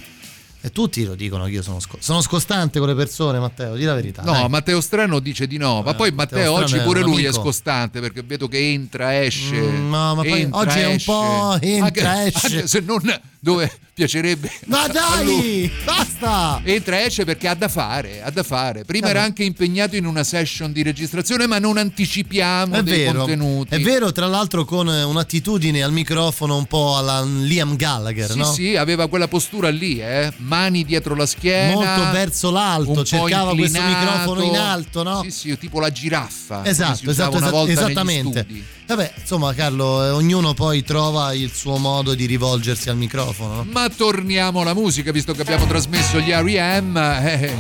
E tutti lo dicono che io sono, sco- sono scostante con le persone, Matteo, di la verità. No, dai. Matteo Strano dice di no, ma Eh, poi Matteo Matteo oggi pure lui è scostante perché vedo che entra, esce. Mm, no, ma poi entra, oggi è un po' entra, Anche- esce. anche se non dove piacerebbe. Ma dai, basta! Entra e esce perché ha da fare, ha da fare. Prima Vabbè. era anche impegnato in una session di registrazione, ma non anticipiamo È dei vero, contenuti. è vero, tra l'altro con un'attitudine al microfono un po' alla Liam Gallagher, Sì, no? sì, aveva quella postura lì, eh? mani dietro la schiena. Molto verso l'alto, cercava questo microfono in alto, no? Sì, sì, tipo la giraffa. Esatto, esatto, una esat- volta negli esattamente. Vabbè, insomma, Carlo, eh, ognuno poi trova il suo modo di rivolgersi al microfono. no? Ma torniamo alla musica, visto che abbiamo trasmesso gli R.E.M. eh,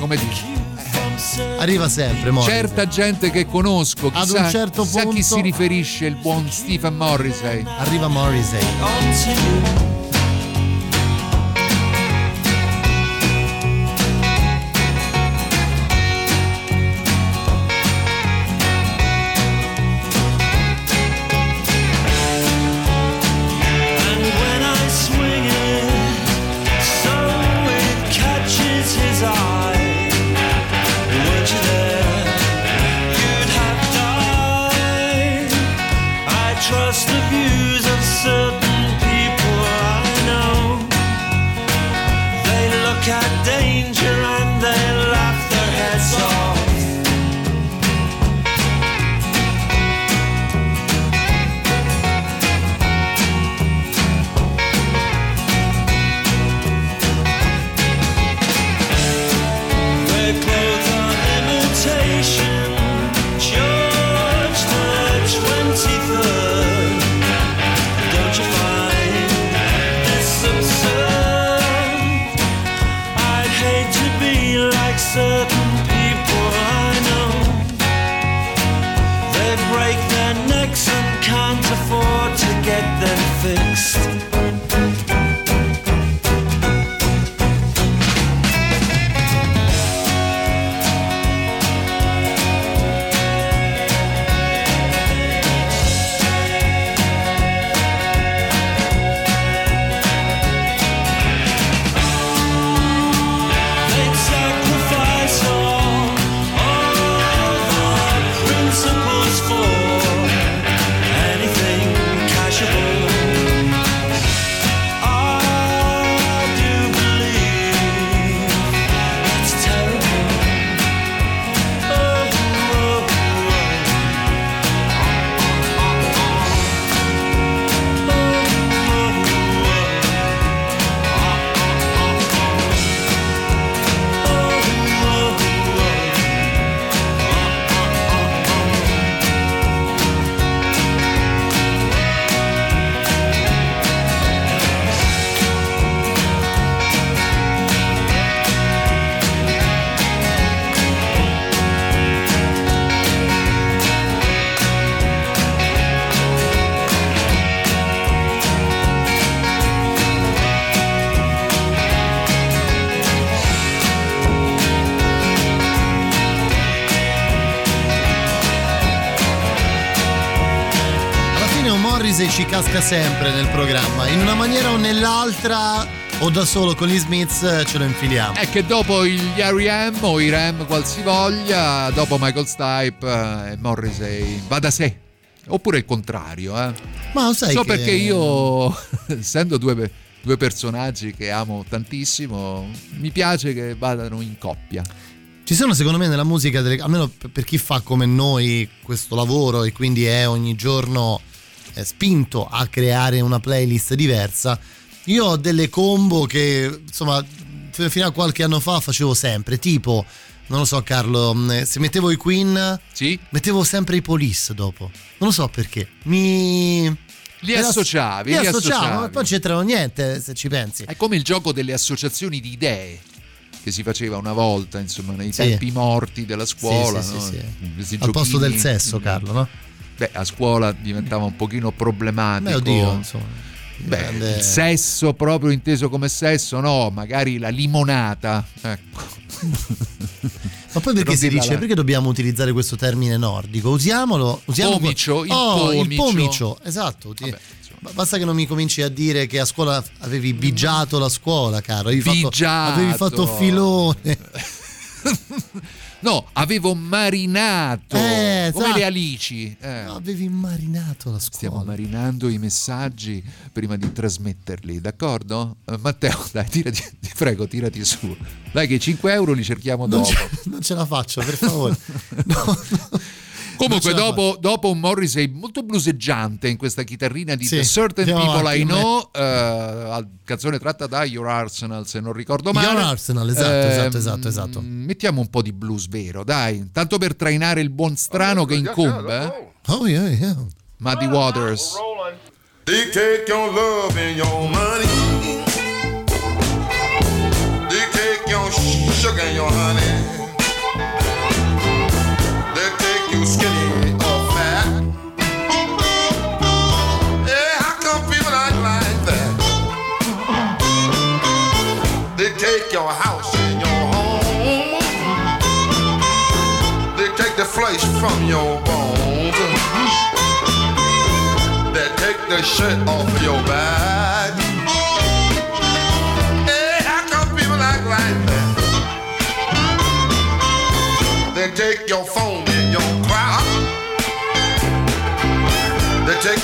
come dici? Arriva sempre, Morrissey. Certa gente che conosco, Ad chissà, un certo chissà chi punto- si riferisce il buon Stephen Morrissey. Arriva Morrissey. Casca sempre nel programma, in una maniera o nell'altra o da solo con gli Smiths eh, ce lo infiliamo. È che dopo gli R.E.M. o i Ram qualsivoglia, dopo Michael Stipe eh, e Morrissey, va da sé. Oppure il contrario, eh. Ma lo sai So che- perché io, essendo due, due personaggi che amo tantissimo, mi piace che vadano in coppia. Ci sono secondo me nella musica, delle- almeno per per chi fa come noi questo lavoro e quindi è ogni giorno eh, spinto a creare una playlist diversa, io ho delle combo che insomma fino a qualche anno fa facevo sempre, tipo, non lo so Carlo, mh, se mettevo i Queen, mettevo sempre i Police dopo, non lo so perché, mi... Li associavi, li li associavo, associavi. ma poi non c'entrano niente se ci pensi. È come il gioco delle associazioni di idee che si faceva una volta, insomma, nei Sì. tempi morti della scuola. Sì, sì, no? sì, sì. Al posto giochini. del sesso, Carlo, no? Beh, a scuola diventava un pochino problematico. Beh, oddio, insomma. Beh, grande- il sesso proprio inteso come sesso, no, magari la limonata. Ecco. Ma poi perché si dice là. perché dobbiamo utilizzare questo termine nordico? Usiamolo. usiamo Pomicio, il oh, il pomicio. pomicio, esatto. Ma Basta che non mi cominci a dire che a scuola avevi bigiato la scuola, caro. Avevi fatto, Bigiato. avevi fatto filone. No, avevo marinato Eh, come esatto. le alici. Eh. Avevi marinato la scuola. Stiamo marinando i messaggi prima di trasmetterli, d'accordo? Eh, Matteo, dai, tirati, ti prego, tirati su. Dai, che 5 euro li cerchiamo Non dopo. ce, non ce la faccio, per favore. Comunque, Non la dopo, dopo un Morrissey molto bluseggiante in questa chitarrina di Sì, The Certain andiamo People I Know, eh, canzone tratta da Your Arsenal, se non ricordo male. Your Arsenal, esatto, Ehm, esatto, esatto, esatto. Mettiamo un po' di blues vero, dai, tanto per trainare il buon strano che incombe. eh. Oh, yeah, yeah. Muddy Waters. They take your love and your money. They take your sugar and your honey. Your house and your home. They take the flesh from your bones. They take the shirt off your back. Hey, how come people act like that? They take your phone and your crowd. They take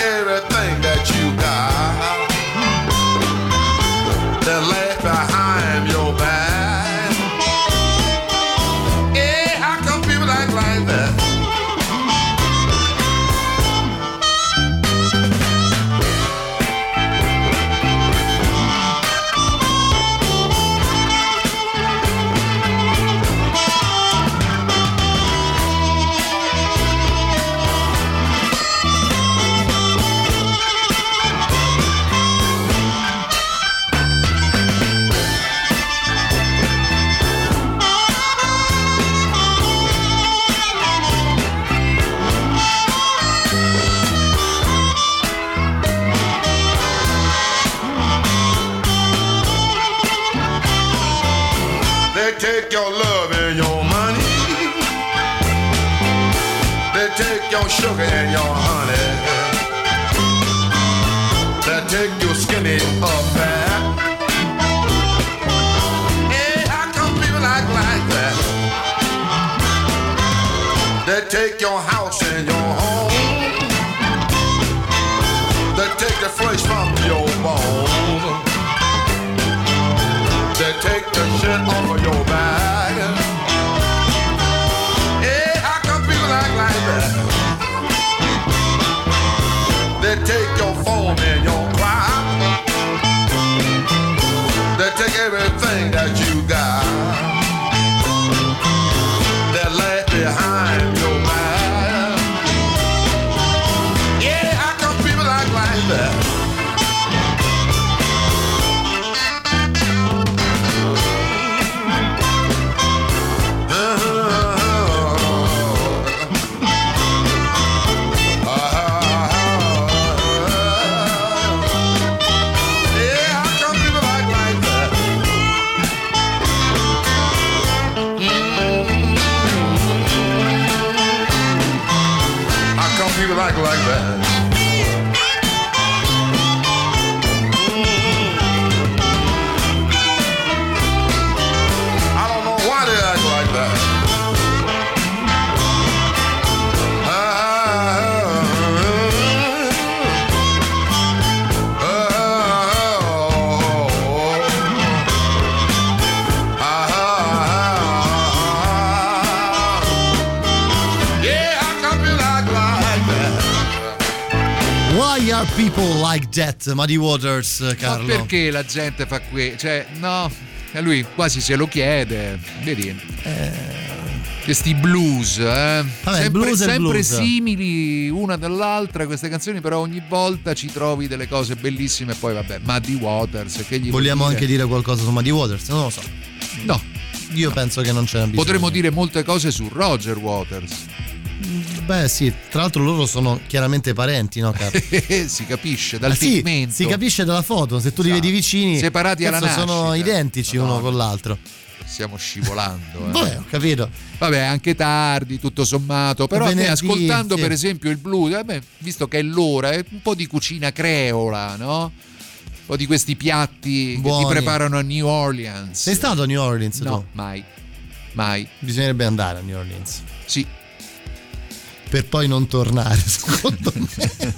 sugar and your honey. They take your skinny or fat. Hey, how come people act like that? They take your house and your home. They take the flesh from people like that, Muddy Waters, Ma Carlo. perché la gente fa qui? Cioè, no, e lui quasi se lo chiede. Vedi? Questi blues, eh? sempre, blues sempre simili una dall'altra queste canzoni, però ogni volta ci trovi delle cose bellissime poi vabbè, Muddy Waters, che gli Vogliamo dire? anche dire qualcosa su Muddy Waters? Non lo so. No. Io penso che non ne bisogno. Potremmo dire molte cose su Roger Waters. Beh, sì, tra l'altro loro sono chiaramente parenti, no, si capisce dal Ah, sì, si capisce dalla foto, se tu li vedi vicini, Separati alla cazzo, sono nascita. identici uno Madonna. con l'altro. Stiamo scivolando. eh. Vabbè, ho capito. Vabbè, anche tardi, tutto sommato. Però a me, Venerdì, ascoltando sì. per esempio il blues, a me, visto che è l'ora, è un po' di cucina creola, no? Un po' di questi piatti che Buoni. ti preparano a New Orleans. Sei stato a New Orleans No, tu? mai. Mai. Bisognerebbe andare a New Orleans. Sì. Per poi non tornare, secondo me.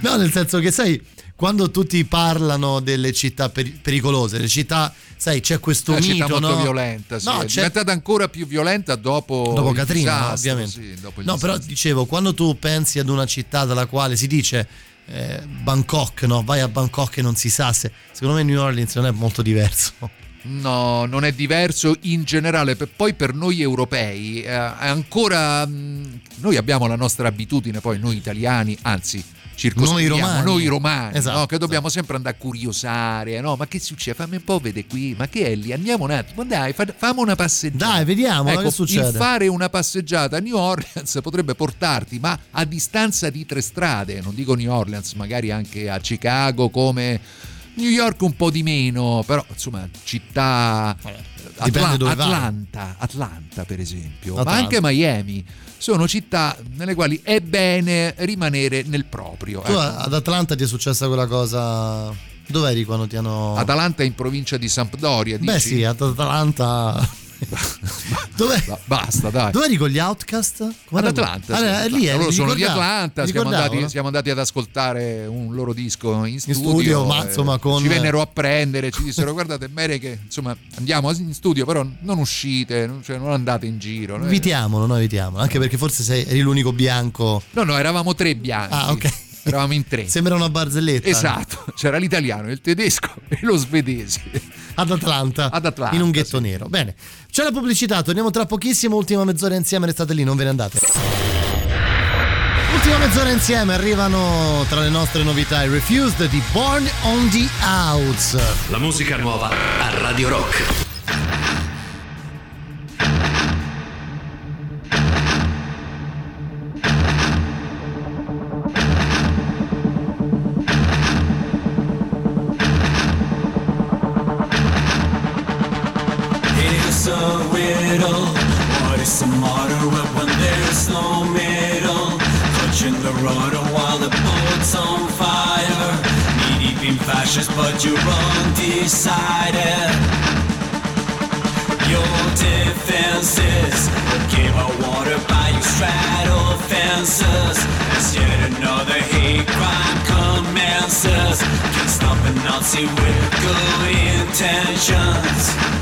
no, nel senso che sai, quando tutti parlano delle città peri- pericolose, le città, sai, c'è questo Una mito, città molto no? violenta, sì. No, è c'è- diventata ancora più violenta dopo, dopo no, disastro, ovviamente. sì, no, però dicevo, quando tu pensi ad una città dalla quale si dice eh, Bangkok, no? Vai a Bangkok e non si sa se. Secondo me New Orleans non è molto diverso. No, non è diverso in generale. Per- Poi per noi europei eh, è ancora. mh, noi abbiamo la nostra abitudine, poi noi italiani, anzi. Noi romani. noi romani, Esatto, no? che dobbiamo sempre andare a curiosare, no? ma che succede? Fammi un po' vedere qui, ma che è lì? Andiamo un attimo, dai, fa- fammi una passeggiata. Dai, vediamo Ecco, che succede. Il fare una passeggiata a New Orleans potrebbe portarti, ma a distanza di tre strade, non dico New Orleans, magari anche a Chicago come New York un po' di meno, però insomma città dipende Atla- dove. Atlanta, Atlanta per esempio, ma Atlanta. anche Miami. Sono città nelle quali è bene rimanere nel proprio. Tu ecco. ad Atlanta ti è successa quella cosa. Dov'eri quando ti hanno. Atalanta in provincia di Sampdoria, Beh, dici? sì, ad Atlanta. Dov'è? Ba- Basta, dai. Dov'eri con gli Outcast? Ad? Atlanta, Atlanta. lì, eh, loro sono di Atlanta, siamo andati, siamo andati ad ascoltare un loro disco in studio, studio, ma, eh, insomma, con- ci vennero a prendere, ci dissero guardate è bene che insomma andiamo in studio però non uscite, non, cioè, non andate in giro. Noi- Evitiamolo, no, evitiamolo. Anche perché forse sei, eri l'unico bianco. No, no, eravamo tre bianchi. Ah, ok. Eravamo in tre. Sembra una barzelletta. Esatto, c'era l'italiano, il tedesco e lo svedese. Ad Atlanta, Ad Atlanta, in un ghetto sì. nero. Bene, c'è la pubblicità, torniamo tra pochissimo. Ultima mezz'ora insieme, restate lì, non ve ne andate. Ultima mezz'ora insieme, arrivano tra le nostre novità i Refused di Born on the Outs. La musica nuova a Radio Rock. It's a riddle. What is the matter when there's no middle? Clutching the rudder while the boat's on fire. Knee deep in fascists, but you're undecided. Your defenses give out water by your straddle fences. As yet another hate crime commences. Can't stop a Nazi with good intentions.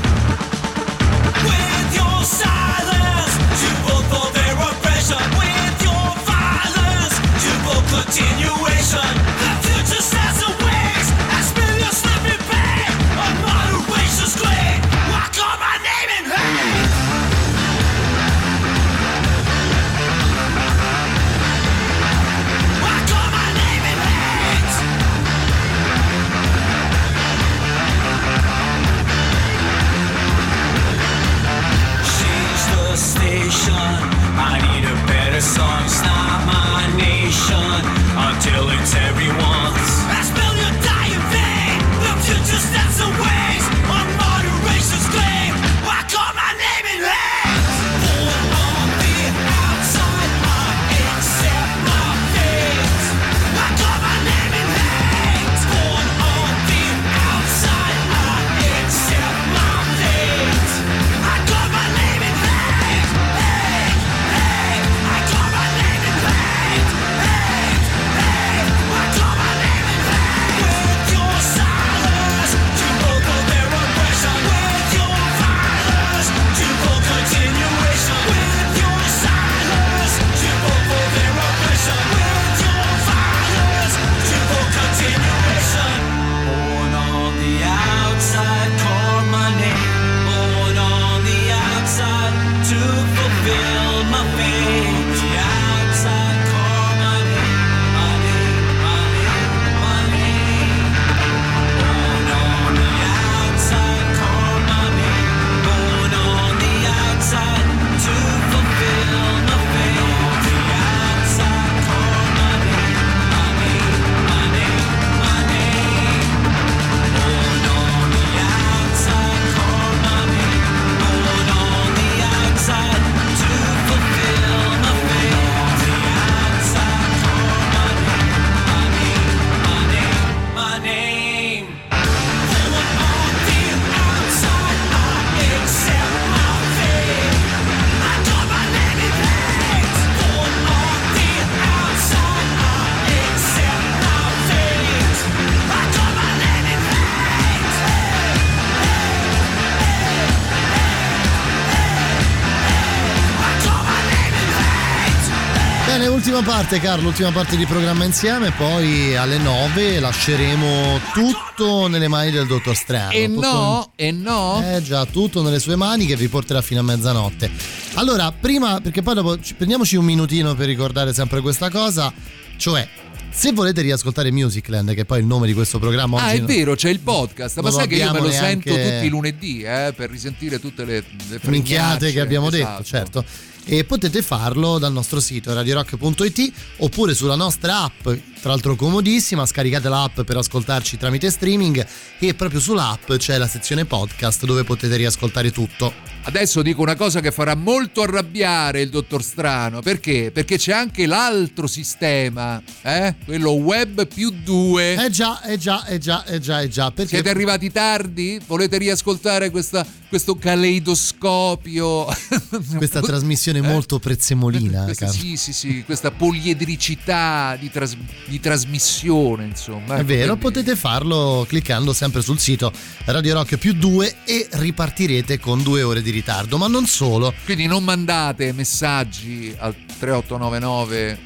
Parte, Carlo, l'ultima parte di programma insieme, poi alle 9 lasceremo tutto nelle mani del dottor Strano. E Tutto- no, e no. Eh già, tutto nelle sue mani che vi porterà fino a mezzanotte. Allora, prima, perché poi dopo ci- prendiamoci un minutino per ricordare sempre questa cosa, cioè se volete riascoltare Musicland, che poi è il nome di questo programma Ah, oggi è no- vero, c'è il podcast. Ma sai che io me lo sento tutti i lunedì eh, per risentire tutte le, le minchiate che abbiamo detto, Esatto. certo. E potete farlo dal nostro sito radiorock.it oppure sulla nostra app, tra l'altro comodissima, scaricate l'app per ascoltarci tramite streaming e proprio sull'app c'è la sezione podcast dove potete riascoltare tutto. Adesso dico una cosa che farà molto arrabbiare il dottor Strano. Perché? Perché c'è anche l'altro sistema, eh? quello web più 2. Eh già, eh già, eh già, eh già, eh già. Perché Siete arrivati tardi? Volete riascoltare questa- questo caleidoscopio? questa trasmissione molto prezzemolina, Questa- Carlo. sì, sì, sì, questa poliedricità di, tras- di trasmissione, insomma. È ecco, vero, quindi- potete farlo cliccando sempre sul sito Radio Rock più 2 e ripartirete con due ore di ritardo, ma non solo. Quindi non mandate messaggi al 3899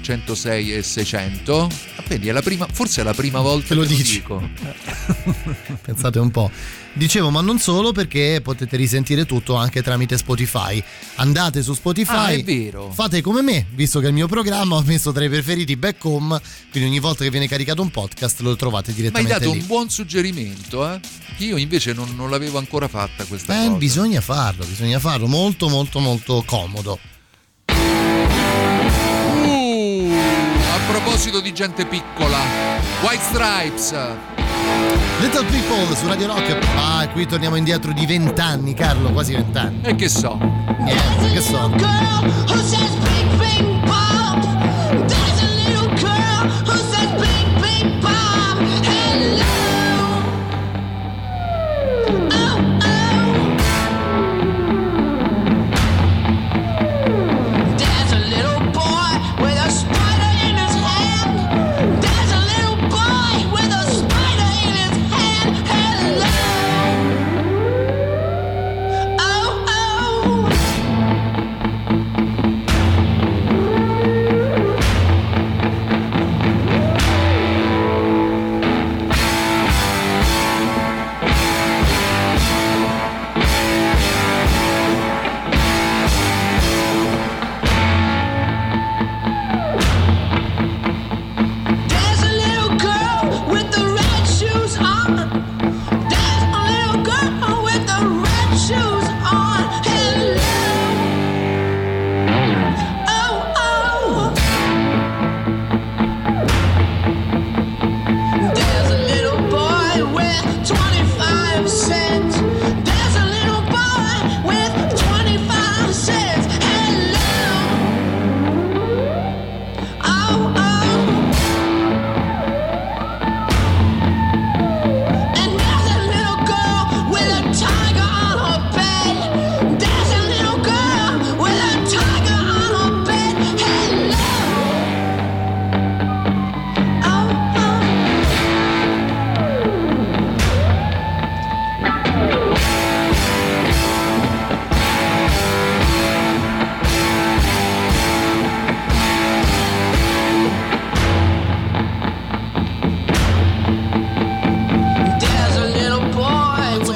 106 e 600. Ah, Vedi, è la prima, forse è la prima volta Te lo che dici. dico. Pensate un po'. Dicevo, ma non solo perché potete risentire tutto anche tramite Spotify. Andate su Spotify. Ah. Fate come me, visto che il mio programma ho messo tra i preferiti back home, quindi ogni volta che viene caricato un podcast lo trovate Ma hai direttamente dato lì. un buon suggerimento, eh? Io invece non, non l'avevo ancora fatta questa Eh, cosa. bisogna farlo, bisogna farlo, molto molto molto comodo. Proposito di gente piccola, White Stripes. Little People su Radio Rock. Ah, qui torniamo indietro di vent'anni, Carlo, quasi vent'anni. E che so? Niente, che so.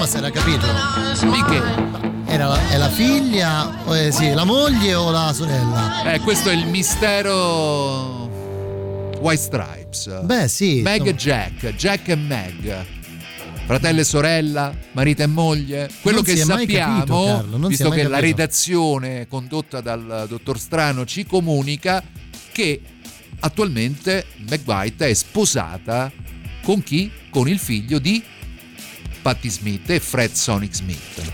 Si era capito. Di che? Era la, è la figlia, o è- sì, la moglie o la sorella? Eh, questo è il mistero White Stripes. Beh, sì. Meg e. Jack, Jack e Meg. Fratello e sorella, marito e moglie. Quello Non che sappiamo, capito, Carlo, visto che la capito. redazione condotta dal dottor Strano ci comunica che attualmente Meg White è sposata con chi? Con il figlio di Patti Smith e Fred Sonic Smith.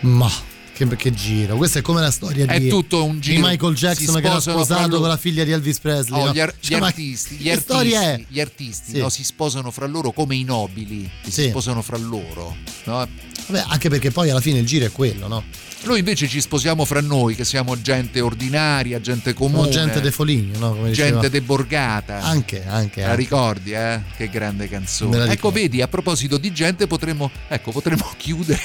Ma che, che giro. Questa è come la storia È di, tutto un giro. Michael Jackson che era sposato con la figlia di Elvis Presley. Oh, no? gli, ar- Cioè, gli artisti, gli artisti, gli artisti Sì. no, si sposano fra loro come i nobili che si Sì. sposano fra loro. no? Vabbè, anche perché poi alla fine il giro è quello, no? Noi invece ci sposiamo fra noi, che siamo gente ordinaria, gente comune, Siamo gente de Foligno, no? Come diceva. gente deborgata. Anche, anche. La anche. ricordi, eh? Che grande canzone. Ecco, vedi, a proposito di gente, potremmo, ecco, potremmo chiudere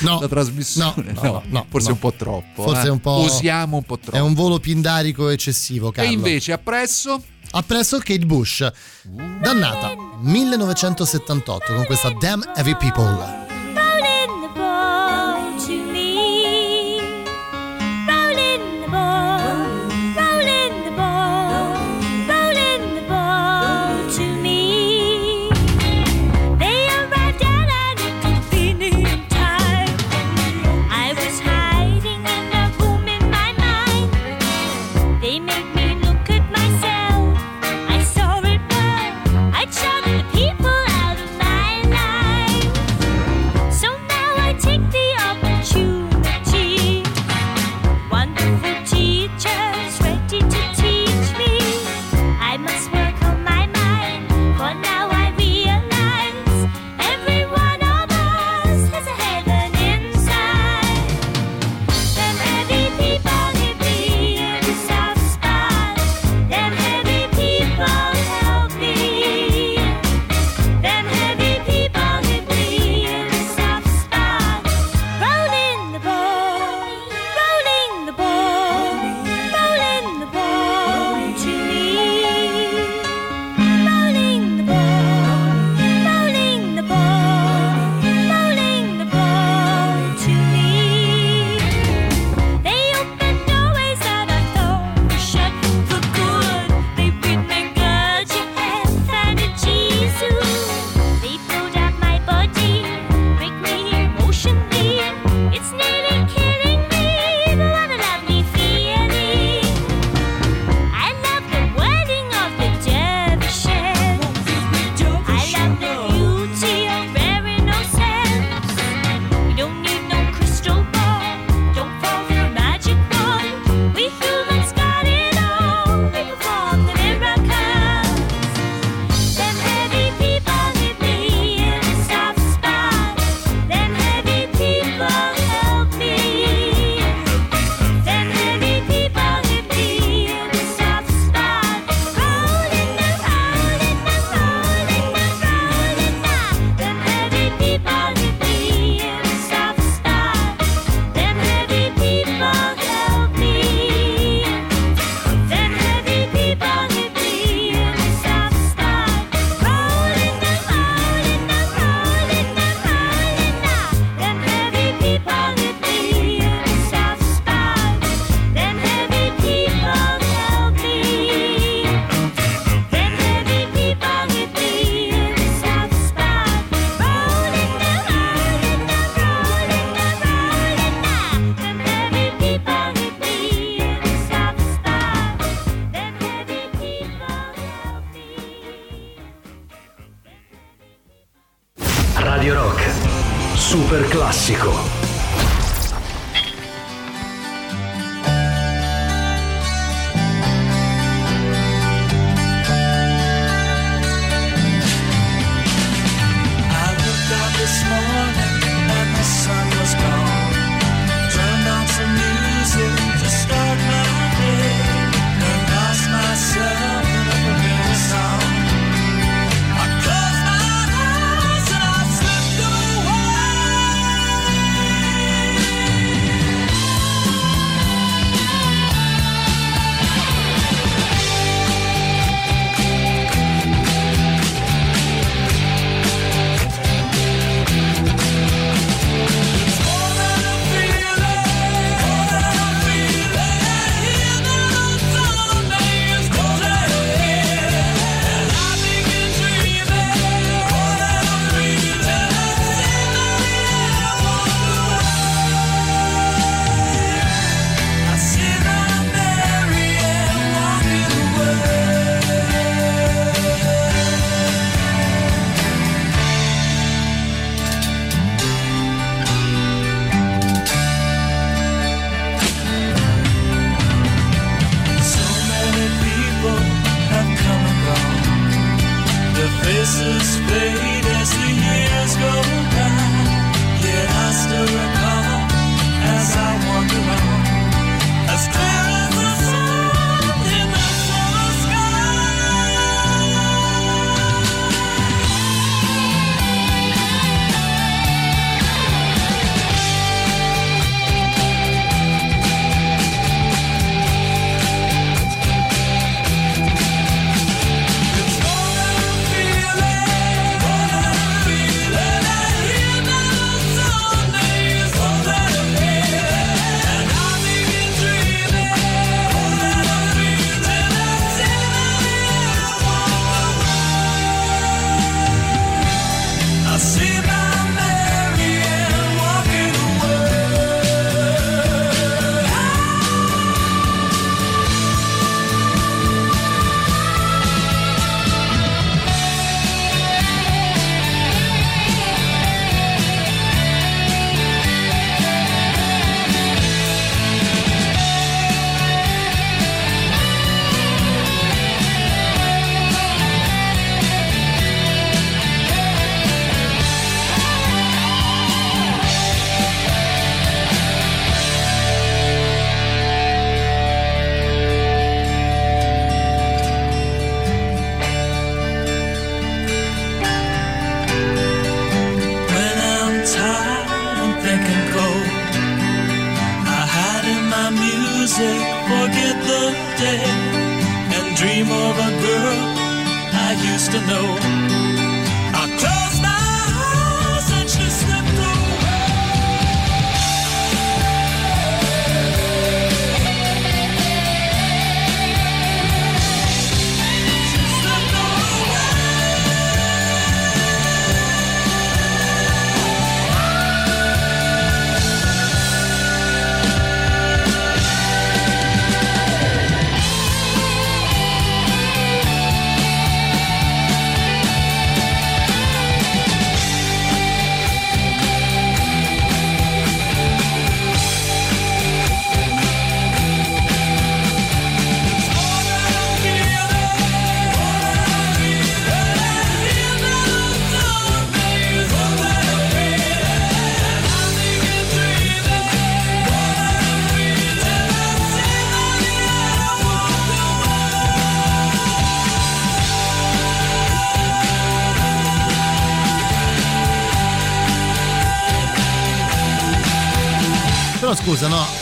No, la trasmissione. no, no, no, forse un po' troppo. Forse eh. un po'. Usiamo un po' troppo. È un volo pindarico eccessivo, Carlo. E invece appresso Appresso Kate Bush. Dannata, 1978, con questa Damn Heavy People.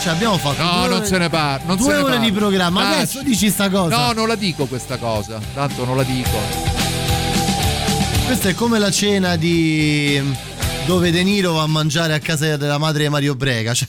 Cioè abbiamo fatto. No, non ore- se ne parla. Non due ore di programma. Ah, Adesso dici sta cosa. No, non la dico questa cosa. Tanto non la dico. Questa è come la cena di. dove De Niro va a mangiare a casa della madre di Mario Brega. Cioè?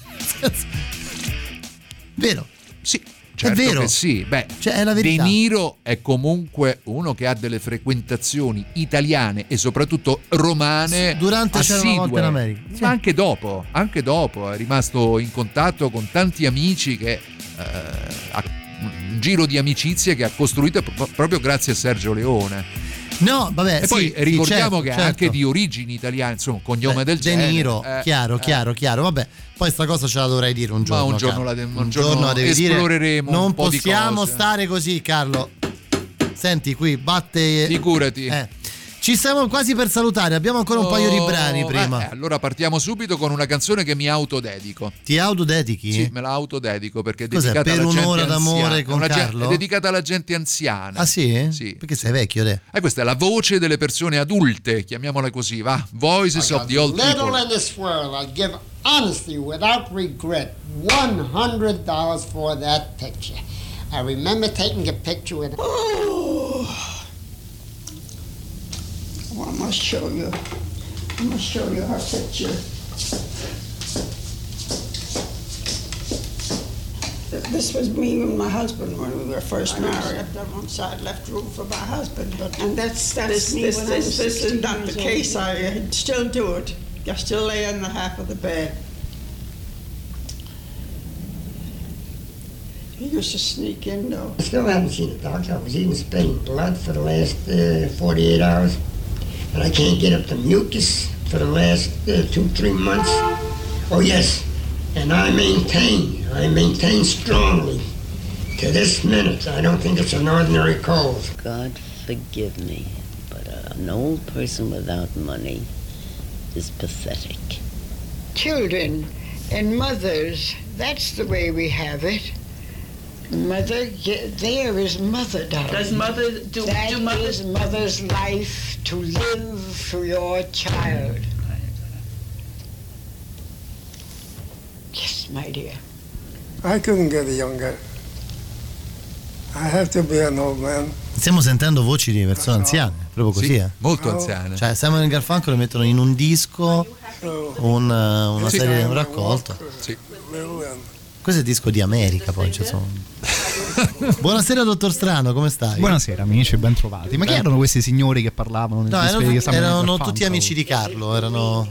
Sì. Certo vero. che sì, beh, Cioè, è la verità. De Niro è comunque uno che ha delle frequentazioni italiane e soprattutto romane Durante c'era una assidue. volta in America. Sì. Ma anche dopo, anche dopo è rimasto in contatto con tanti amici che eh, ha un giro di amicizie che ha costruito pro- proprio grazie a Sergio Leone. No, vabbè. e poi sì, ricordiamo certo, che è certo. anche di origini italiane, insomma, cognome del De genere. Niro, eh, chiaro, eh. chiaro, chiaro. Vabbè, poi sta cosa ce la dovrai dire un giorno. un giorno la de- un un giorno giorno la devi dire. esploreremo un Non possiamo stare così, Carlo. Senti, qui batte. Figurati. Eh. Ci stiamo quasi per salutare, abbiamo ancora un paio di Oh, brani prima. eh, allora partiamo subito con una canzone che mi autodedico. Ti autodedichi? Sì, me la autodedico perché è Cos'è, dedicata per alla gente un'ora anziana. d'amore con Carlo? È dedicata alla gente anziana. Ah sì? Sì. Perché sei vecchio, te? E questa è la voce delle persone adulte, chiamiamola così, va. Voices of the old Little people. in this world, I'll give honestly, without regret, $100 for that picture. I remember taking a picture with. Oh, I must show you. I must show you her picture. This was me and my husband when we were first married. I on one side left room for my husband, but and that's that's this, me this, when I was this, this is not years the old. case. I uh, still do it. I still lay on the half of the bed. He used to sneak in though. I still haven't seen a doctor. I was even spitting blood for the last uh, 48 hours. And I can't get up the mucus for the last uh, two, three months. Oh, yes. And I maintain, I maintain strongly to this minute, I don't think it's an ordinary cold. God forgive me, but an old person without money is pathetic. children and mothers. That's the way we have it. Mother, there is mother, darling. Does mother- do- That do mothers- is mother's life to live for your child. Yes, my dear. I couldn't get younger. I have to be an old man. Stiamo sentendo voci di persone anziane, proprio così, Sì, eh? molto anziane. Cioè, Simon e Garfunkel lo mettono in un disco, un, eh, una Sì. serie, un raccolto. Sì. Questo è il disco di America, poi ci sono. Buonasera, dottor Strano, come stai? Buonasera amici, ben trovati. Ma chi erano questi signori che parlavano nel No, erano, erano tutti amici di Carlo, erano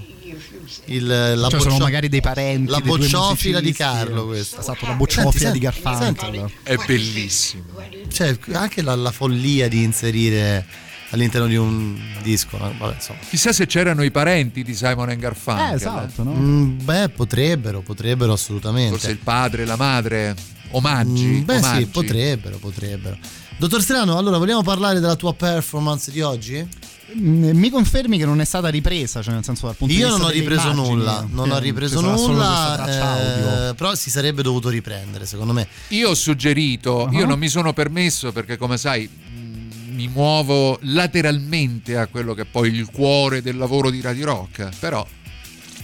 il, la Cioè, sono boccio- magari dei parenti La dei bocciofila di. Carlo questa. Esatto, la bocciofila di Garfunkel. È bellissimo. Cioè, anche la, la follia di inserire all'interno di un disco, vabbè, insomma. Chissà se c'erano i parenti di Simon Garfunkel. Eh, esatto, no? Mm, beh, potrebbero, potrebbero assolutamente. Forse il padre, la madre, omaggi. Mm, beh, omaggi. sì, potrebbero, potrebbero. Dottor Strano, allora vogliamo parlare della tua performance di oggi? Mm, Mi confermi che non è stata ripresa, cioè nel senso dal punto di Io vista non ho ripreso immagini, nulla, non ho ripreso solo questa nulla, traccia audio. eh, però si sarebbe dovuto riprendere, secondo me. Io ho suggerito, io Uh-huh. non mi sono permesso perché come sai mi muovo lateralmente a quello che è poi il cuore del lavoro di Radio Rock, però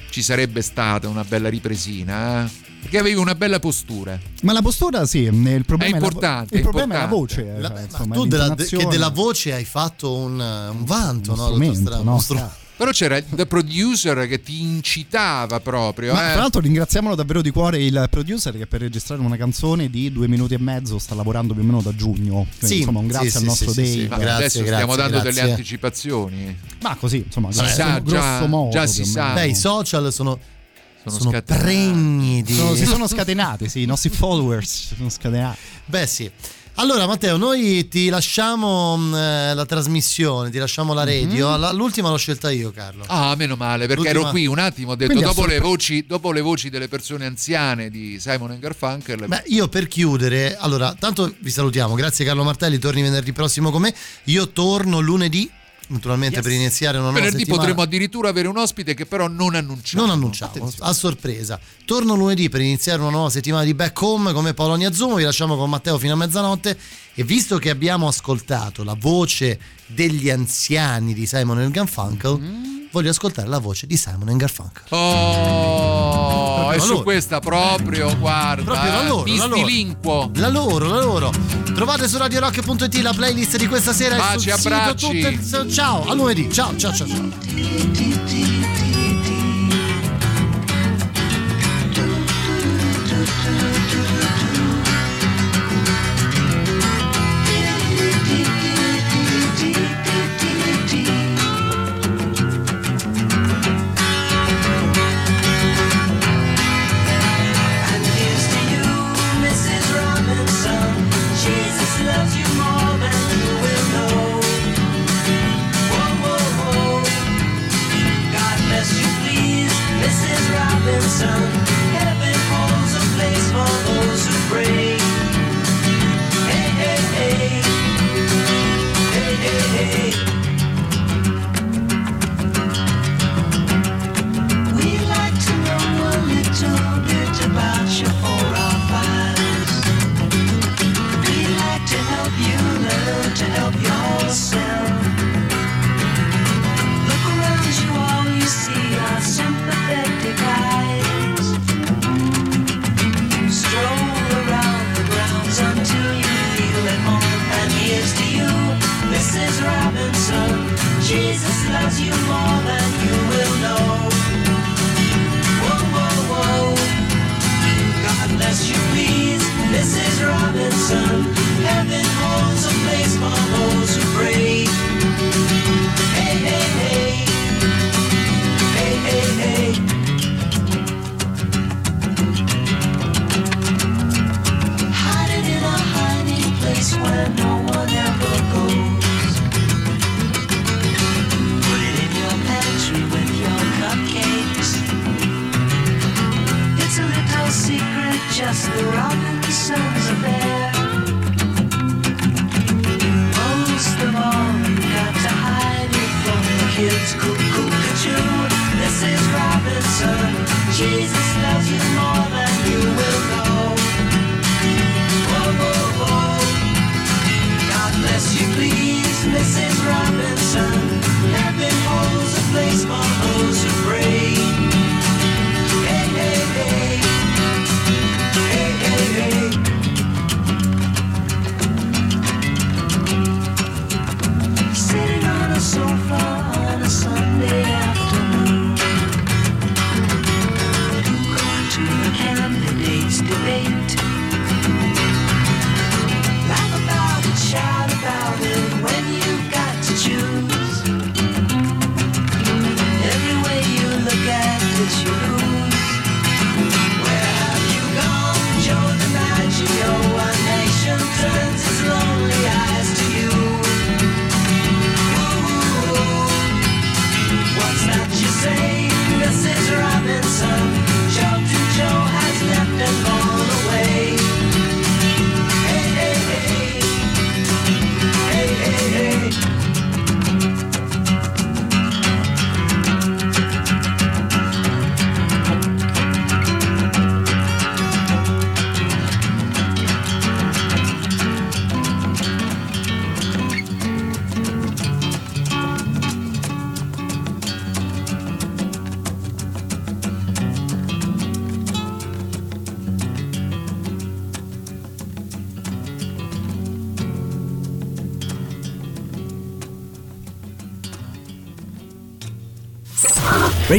ci sarebbe stata una bella ripresina, eh? perché avevi una bella postura. Ma la postura sì, il problema È è, la- importante, il è problema è la importante. voce. La- cioè, ma insomma, tu della- che della voce hai fatto un, un vanto, Uno no? strumento, no? uno str- Però c'era il producer che ti incitava proprio. Ma eh. tra l'altro ringraziamolo davvero di cuore il producer che per registrare una canzone di due minuti e mezzo sta lavorando più o meno da giugno. Quindi, Sì, insomma un grazie sì, al sì, nostro sì, sì, Dave. Ma Grazie, adesso grazie, stiamo dando grazie. delle anticipazioni. Ma così, insomma, Si grosso, sa, già- modo. già si sa. Beh, i social sono, Sono pregni di... Sono- si sono scatenati, sì, i nostri followers si sono scatenati. Beh sì. Allora Matteo, noi ti lasciamo mh, eh, la trasmissione, ti lasciamo la radio. Mhm. La- l'ultima l'ho scelta io, Carlo. Ah, meno male, perché L'ultima- ero qui un attimo, ho detto Quindi dopo le, sorpre- voci, dopo le voci delle persone anziane di Simon Garfunkel. Beh, io per chiudere, allora, tanto vi salutiamo. Grazie Carlo Martelli, torni venerdì prossimo con me. Io torno lunedì, naturalmente per iniziare una nuova venerdì settimana. potremo addirittura avere un ospite che però non annunciamo. Non annunciamo, a sorpresa. Torno lunedì per iniziare una nuova settimana di Back Home come Polonia Zoom. Vi lasciamo con Matteo fino a mezzanotte. E visto che abbiamo ascoltato la voce degli anziani di Simon Garfunkel, Mm. voglio ascoltare la voce di Simon Garfunkel. Oh, e la su loro. questa proprio, guarda, Proprio la eh, loro, mi la loro. La loro, la loro. Trovate su radiorock.it la playlist di questa sera e Baci, sul sito abbracci. tutte- Ciao, a lunedì. Ciao, ciao, ciao, ciao.